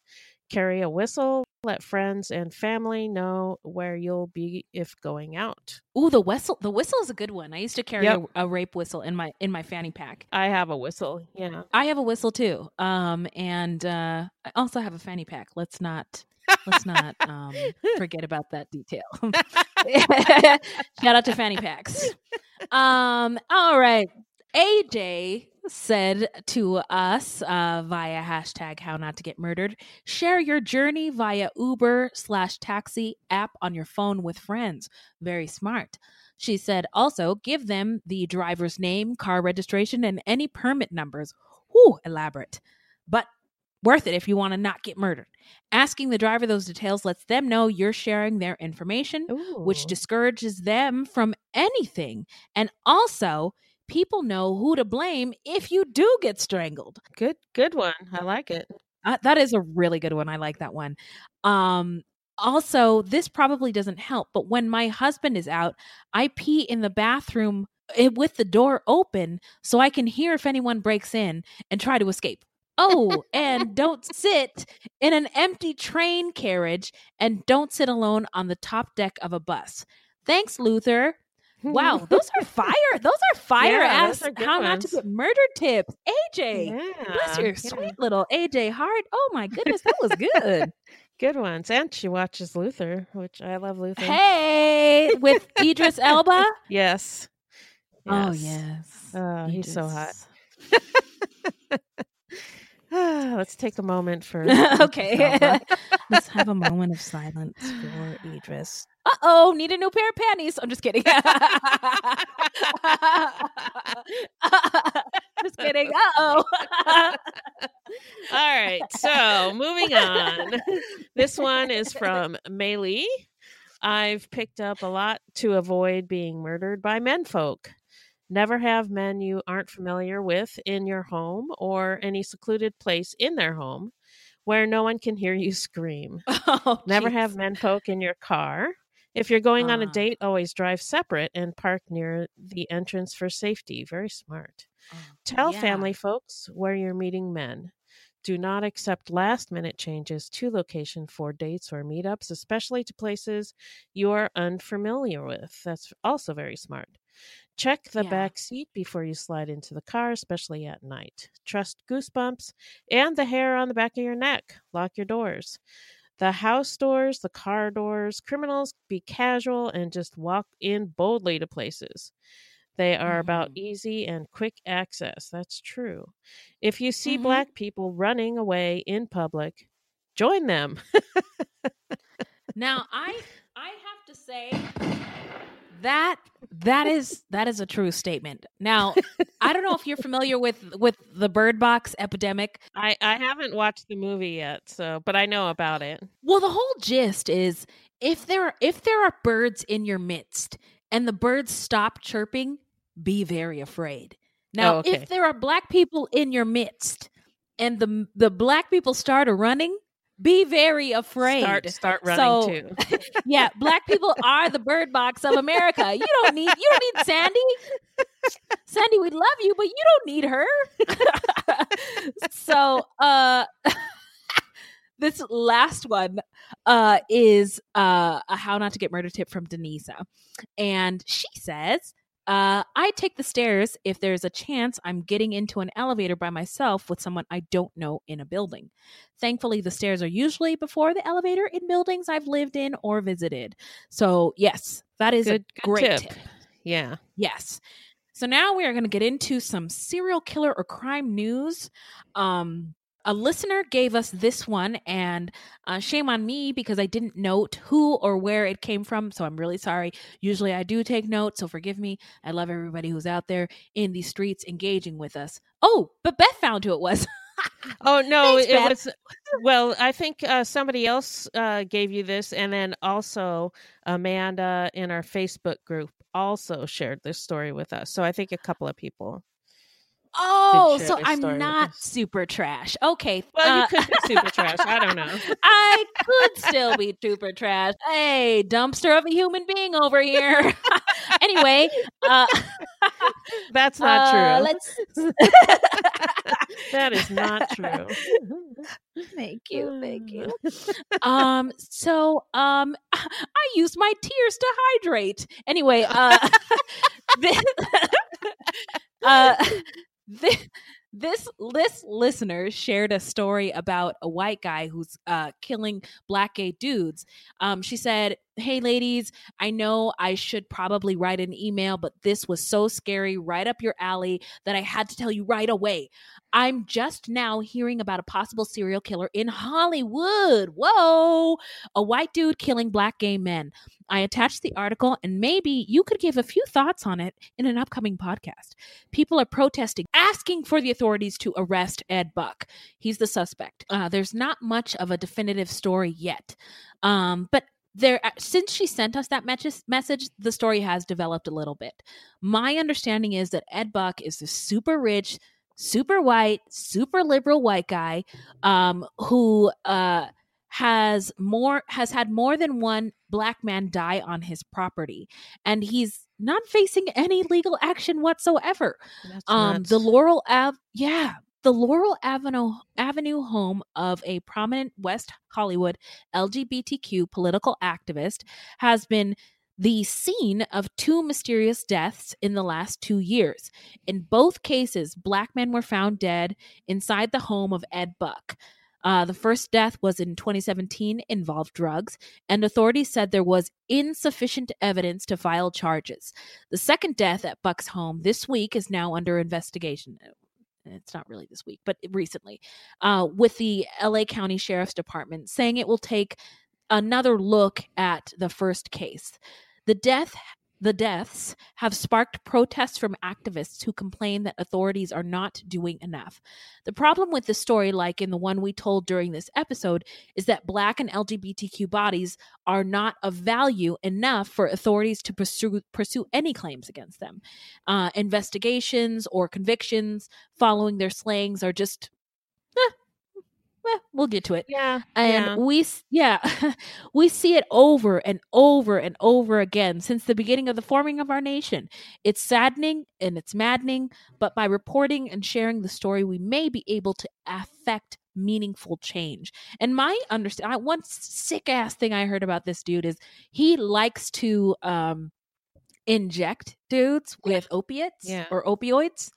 Carry a whistle. Let friends and family know where you'll be if going out. Ooh, the whistle. The whistle is a good one. I used to carry Yep. a, a rape whistle in my in my fanny pack. I have a whistle. Yeah, I have a whistle too. Um, and uh, I also have a fanny pack. Let's not let's not um forget about that detail. Shout out to fanny packs. Um, all right. AJ said to us uh, via hashtag how not to get murdered share your journey via uber slash taxi app on your phone with friends. Very smart. She said also give them the driver's name car registration and any permit numbers. Whew, elaborate. But worth it if you want to not get murdered. Asking the driver those details lets them know you're sharing their information which discourages them from anything. And also, people know who to blame if you do get strangled. good, good one. I like it. Uh, that is a really good one. I like that one. Um, also, this probably doesn't help, but when my husband is out, I pee in the bathroom eh, with the door open so I can hear if anyone breaks in and try to escape. Oh, and don't sit in an empty train carriage and don't sit alone on the top deck of a bus. Thanks, Luther. Wow, those are fire. Those are fire Yeah, ass are how not to get murdered tips. AJ. yeah, Bless your yeah. sweet little AJ heart. Oh my goodness, that was good. Good ones. And she watches Luther, which I love Luther. Hey, with Idris Elba. Yes. Oh Yes. yes. Oh, he's so hot. Idris. Let's take a moment for okay. Let's have a moment of silence for Idris. Uh oh, need a new pair of panties. I'm just kidding. just kidding. Uh oh. All right. So moving on. This one is from Maylee. I've picked up a lot to avoid being murdered by menfolk. Never have men you aren't familiar with in your home or any secluded place in their home where no one can hear you scream. oh Never have men menfolk in your car. If you're going on a Ah. date, always drive separate and park near the entrance for safety. Very smart. Oh, Tell yeah. family folks where you're meeting men. Do not accept last minute changes to location for dates or meetups, especially to places you are unfamiliar with. That's also very smart. Check the Yeah. back seat before you slide into the car, especially at night. Trust goosebumps and the hair on the back of your neck. Lock your doors. The house doors, the car doors, criminals be casual and just walk in boldly to places. They are about Mhm. easy and quick access. That's true. If you see Mhm. black people running away in public, join them. Now I I have to say that that is that is a true statement. Now I don't know if you're familiar with with the bird box epidemic. I, I haven't watched the movie yet, so but I know about it. Well, the whole gist is if there are, if there are birds in your midst and the birds stop chirping, be very afraid. Now, Oh, okay. if there are black people in your midst and the the black people start a running, be very afraid. Start start running So- too. yeah, black people are the bird box of America. You don't need you don't need Sandy. Sandy, we love you, but you don't need her. so, uh this last one uh is uh a how not to get murdered tip from Denisa. And she says, uh, I take the stairs if there's a chance I'm getting into an elevator by myself with someone I don't know in a building. Thankfully, the stairs are usually before the elevator in buildings I've lived in or visited. So, yes, that is Good- a good great tip. tip. Yeah. Yes. So now we are going to get into some serial killer or crime news. Um, a listener gave us this one, and uh, shame on me because I didn't note who or where it came from. So I'm really sorry. Usually I do take notes, so forgive me. I love everybody who's out there in the streets engaging with us. Oh, but Beth found who it was. Oh no, Thanks, it was well, I think uh, somebody else uh, gave you this and then also Amanda in our Facebook group also shared this story with us. So I think a couple of people. Oh, so I'm story not super trash. Okay. Well, you uh, could be super trash. I don't know. I could still be super trash. Hey, dumpster of a human being over here. anyway, uh, That's not uh, true. Let's. that is not true. Thank you, thank you. Um, so um, I used my tears to hydrate. Anyway, uh, this, uh, this, this this listener shared a story about a white guy who's uh killing black gay dudes. Um, she said, "Hey, ladies, I know I should probably write an email, but this was so scary, right up your alley, that I had to tell you right away. I'm just now hearing about a possible serial killer in Hollywood. Whoa, a white dude killing black gay men. I attached the article, and maybe you could give a few thoughts on it in an upcoming podcast. People are protesting, asking for the authorities to arrest Ed Buck. He's the suspect. Uh, there's not much of a definitive story yet, um, but there uh, since she sent us that message, message the story has developed a little bit. My understanding is that ed buck is this super rich super white super liberal white guy um, who uh, has more has had more than one black man die on his property and he's not facing any legal action whatsoever. That's um the laurel ave yeah the laurel avenue avenue home of a prominent west hollywood lgbtq political activist has been the scene of two mysterious deaths in the last two years. In both cases, black men were found dead inside the home of Ed Buck. Uh, the first death was in 2017, involved drugs, and authorities said there was insufficient evidence to file charges. The second death at Buck's home this week is now under investigation. It's not really this week, but recently, uh, with the LA County Sheriff's Department saying it will take another look at the first case. The death the deaths have sparked protests from activists who complain that authorities are not doing enough. The problem with the story, like in the one we told during this episode, is that Black and LGBTQ bodies are not of value enough for authorities to pursue, pursue any claims against them. Uh, investigations or convictions following their slayings are just eh, eh, we'll get to it. Yeah. And yeah. we, yeah, we see it over and over and over again since the beginning of the forming of our nation. It's saddening and it's maddening, but by reporting and sharing the story, we may be able to affect meaningful change. And my understand one sick ass thing I heard about this dude is he likes to um inject dudes with opiates Yeah. or opioids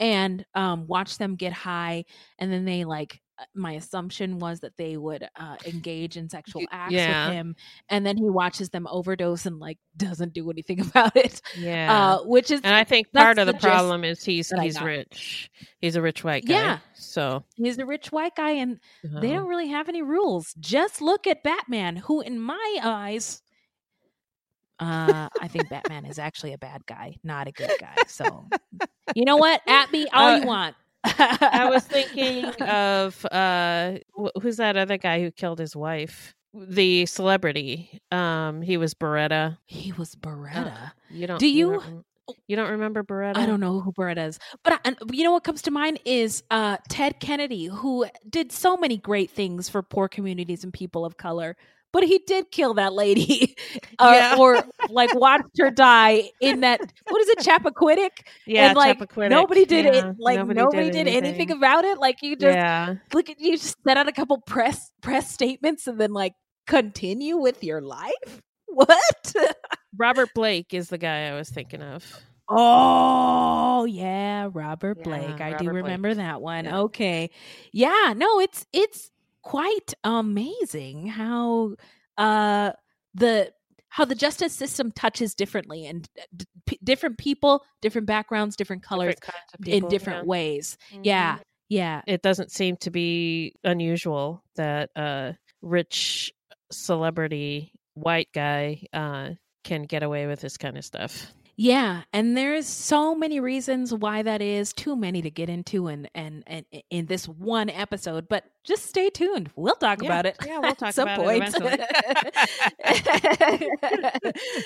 and um watch them get high and then they like my assumption was that they would uh, engage in sexual acts yeah. with him and then he watches them overdose and like doesn't do anything about it Yeah. uh which is and I think part of the, the problem is he's he's rich. He's a rich white guy. Yeah. So he's a rich white guy and they uh, don't really have any rules just look at batman who in my eyes uh i think batman is actually a bad guy not a good guy so you know what at me all Uh, you want I was thinking of uh wh- who's that other guy who killed his wife? The celebrity. Um he was Beretta. he was beretta You don't Do you- don't you don't remember Beretta? I don't know who Beretta is, but I, you know what comes to mind is uh, Ted Kennedy, who did so many great things for poor communities and people of color. But he did kill that lady, uh, Yeah. or like watched her die in that. What is it, Chappaquiddick? Yeah, and like Chappaquiddick. nobody did Yeah, it. Like nobody, did, anything. about it. Like you just yeah. look at you, just set out a couple press press statements, and then like continue with your life. What? Robert Blake is the guy I was thinking of. Oh yeah, Robert Yeah, Blake. I do remember Blake. that one. Yeah. Okay. Yeah, no, it's it's quite amazing how uh the how the justice system touches differently and d- p- different people, different backgrounds, different colors Different of in different yeah. ways. Yeah. Mhm. Yeah. It doesn't seem to be unusual that a rich celebrity white guy uh can get away with this kind of stuff. Yeah, and there's so many reasons why that is. Too many to get into and and and in this one episode. But just stay tuned. We'll talk Yeah, about it. yeah, we'll talk about it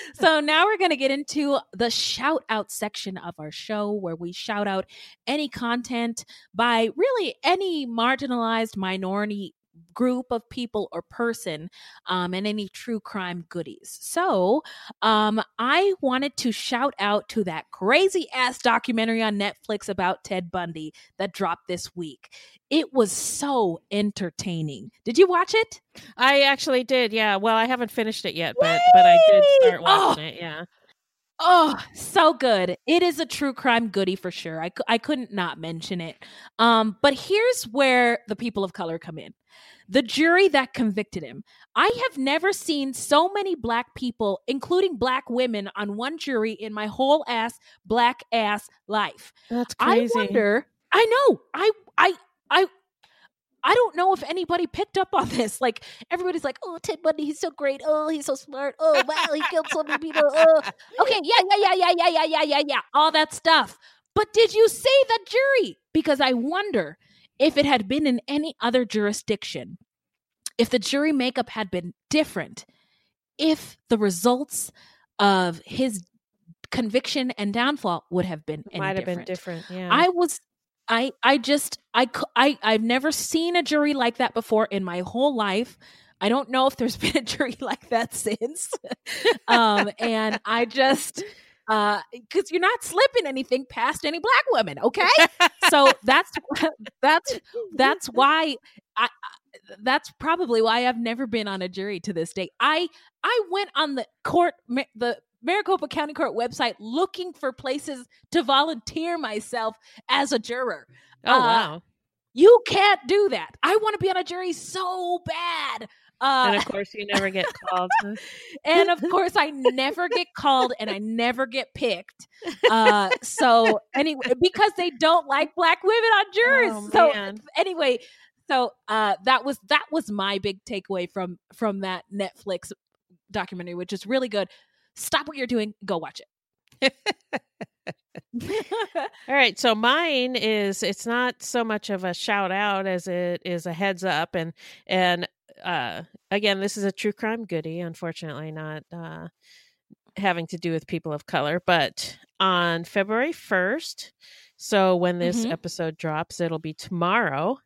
so now we're going to get into the shout out section of our show where we shout out any content by really any marginalized minority group of people or person um, and any true crime goodies. So um, I wanted to shout out to that crazy ass documentary on Netflix about Ted Bundy that dropped this week. It was so entertaining. Did you watch it? I actually did. Yeah. Well, I haven't finished it yet, but but I did start watching Oh. it. Yeah. Oh, so good. It is a true crime goodie for sure. I, I couldn't not mention it. Um, but here's where the people of color come in. The jury that convicted him. I have never seen so many black people, including black women, on one jury in my whole ass black ass life. That's crazy. I wonder. I know. I I I I don't know if anybody picked up on this. Like everybody's like, "Oh, Ted Bundy, he's so great. Oh, he's so smart. Oh, wow, he killed so many people. Oh, okay, yeah, yeah, yeah, yeah, yeah, yeah, yeah, yeah, yeah, all that stuff." But did you see the jury? Because I wonder if it had been in any other jurisdiction, if the jury makeup had been different, if the results of his conviction and downfall would have been any Might have different. been different. Yeah. I was I I just I I I've never seen a jury like that before in my whole life. I don't know if there's been a jury like that since. um and I just uh cuz you're not slipping anything past any black women, okay? so that's that's that's why I, I that's probably why I've never been on a jury to this day. I I went on the court the Maricopa County Court website looking for places to volunteer myself as a juror. oh uh, wow. You can't do that. I want to be on a jury so bad. Uh, and of course, you never get called. and of course, I never get called and I never get picked. Uh, so anyway, because they don't like black women on juries. Oh, so anyway, so uh, that was that was my big takeaway from from that Netflix documentary, which is really good. Stop what you're doing, go watch it. All right, so mine is it's not so much of a shout out as it is a heads up and and uh again this is a true crime goodie unfortunately not uh having to do with people of color but on February 1st so when this Mhm. episode drops it'll be tomorrow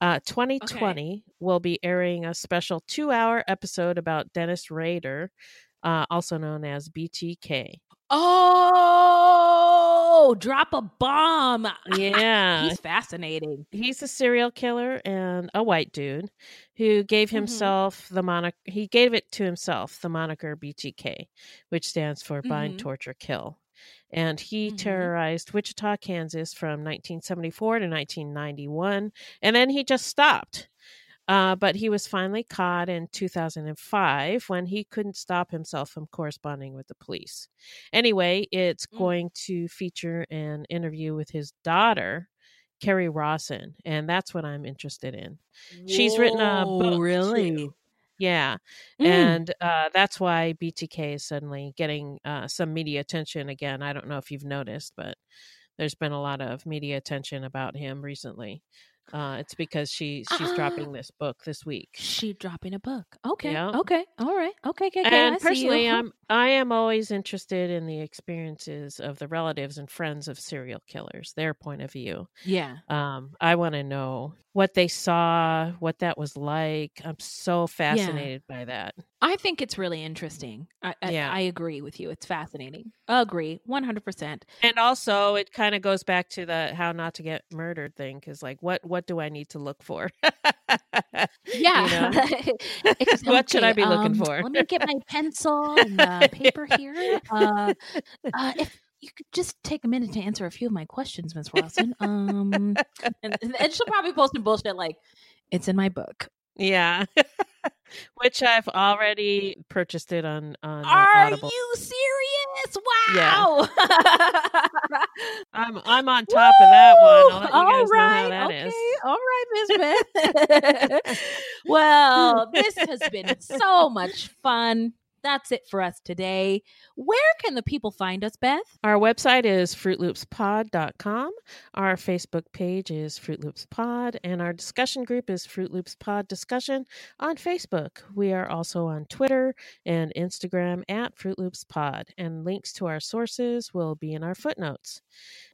uh 2020 will be airing a special 2-hour episode about Dennis Rader uh also known as BTK Oh, drop a bomb. yeah He's fascinating. he's a serial killer and a white dude who gave Mhm. himself the moniker he gave it to himself the moniker BTK which stands for bind Mhm. torture kill and he Mhm. terrorized Wichita Kansas from 1974 to 1991 and then he just stopped uh, but he was finally caught in 2005 when he couldn't stop himself from corresponding with the police. Anyway, it's Mm. going to feature an interview with his daughter, Kerry Rawson, and that's what I'm interested in. She's written a book. really? too. Yeah. Mm. And uh, that's why BTK is suddenly getting uh, some media attention again. I don't know if you've noticed, but there's been a lot of media attention about him recently. Uh, it's because she she's Ah. dropping this book this week. She dropping a book. Okay. Yeah. Okay. All right. Okay. Okay. okay, and I personally. I'm I am always interested in the experiences of the relatives and friends of serial killers, their point of view. yeah. Um, I want to know what they saw, what that was like. I'm so fascinated by that. I think it's really interesting. I, I, Yeah. I agree with you. It's fascinating. Agree. 100%. And also, it kind of goes back to the how not to get murdered thing, because like, what what do I need to look for? Yeah. It's- What should I be looking um, for? Let me get my pencil and uh, paper here. Uh, uh, if you could just take a minute to answer a few of my questions, Miss Watson. Um, and, and she'll probably post some bullshit like, it's in my book. yeah, which I've already purchased it on on uh, Are Audible. you serious? Yeah. Wow. I'm I'm on top of that one. I'll let you All right. know how that okay. is. All right, Miss Beth. well, this has been so much fun. That's it for us today. Where can the people find us, Beth? Our website is fruitloopspod.com. Our Facebook page is Fruit Loops Pod, and our discussion group is Fruit Loops Pod Discussion on Facebook. We are also on Twitter and Instagram at Fruit Loops Pod, and links to our sources will be in our footnotes.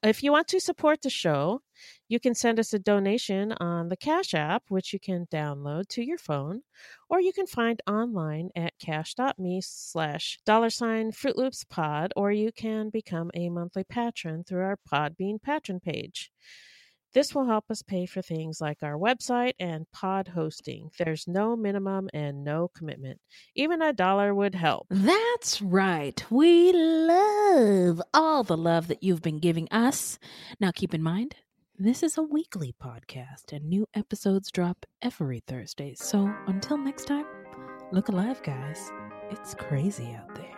If you want to support the show, you can send us a donation on the Cash App, which you can download to your phone, or you can find online at cash.me slash dollar sign Fruit Loops Pod, or you can become a monthly patron through our Podbean patron page. This will help us pay for things like our website and pod hosting. There's no minimum and no commitment. Even a dollar would help. That's right. We love all the love that you've been giving us. Now, keep in mind, this is a weekly podcast and new episodes drop every Thursday. So until next time, look alive, guys. It's crazy out there.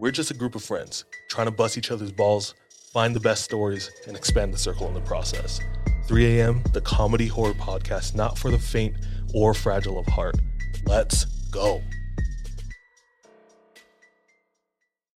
We're just a group of friends trying to bust each other's balls, find the best stories, and expand the circle in the process. 3 a.m., the comedy horror podcast, not for the faint or fragile of heart. Let's go.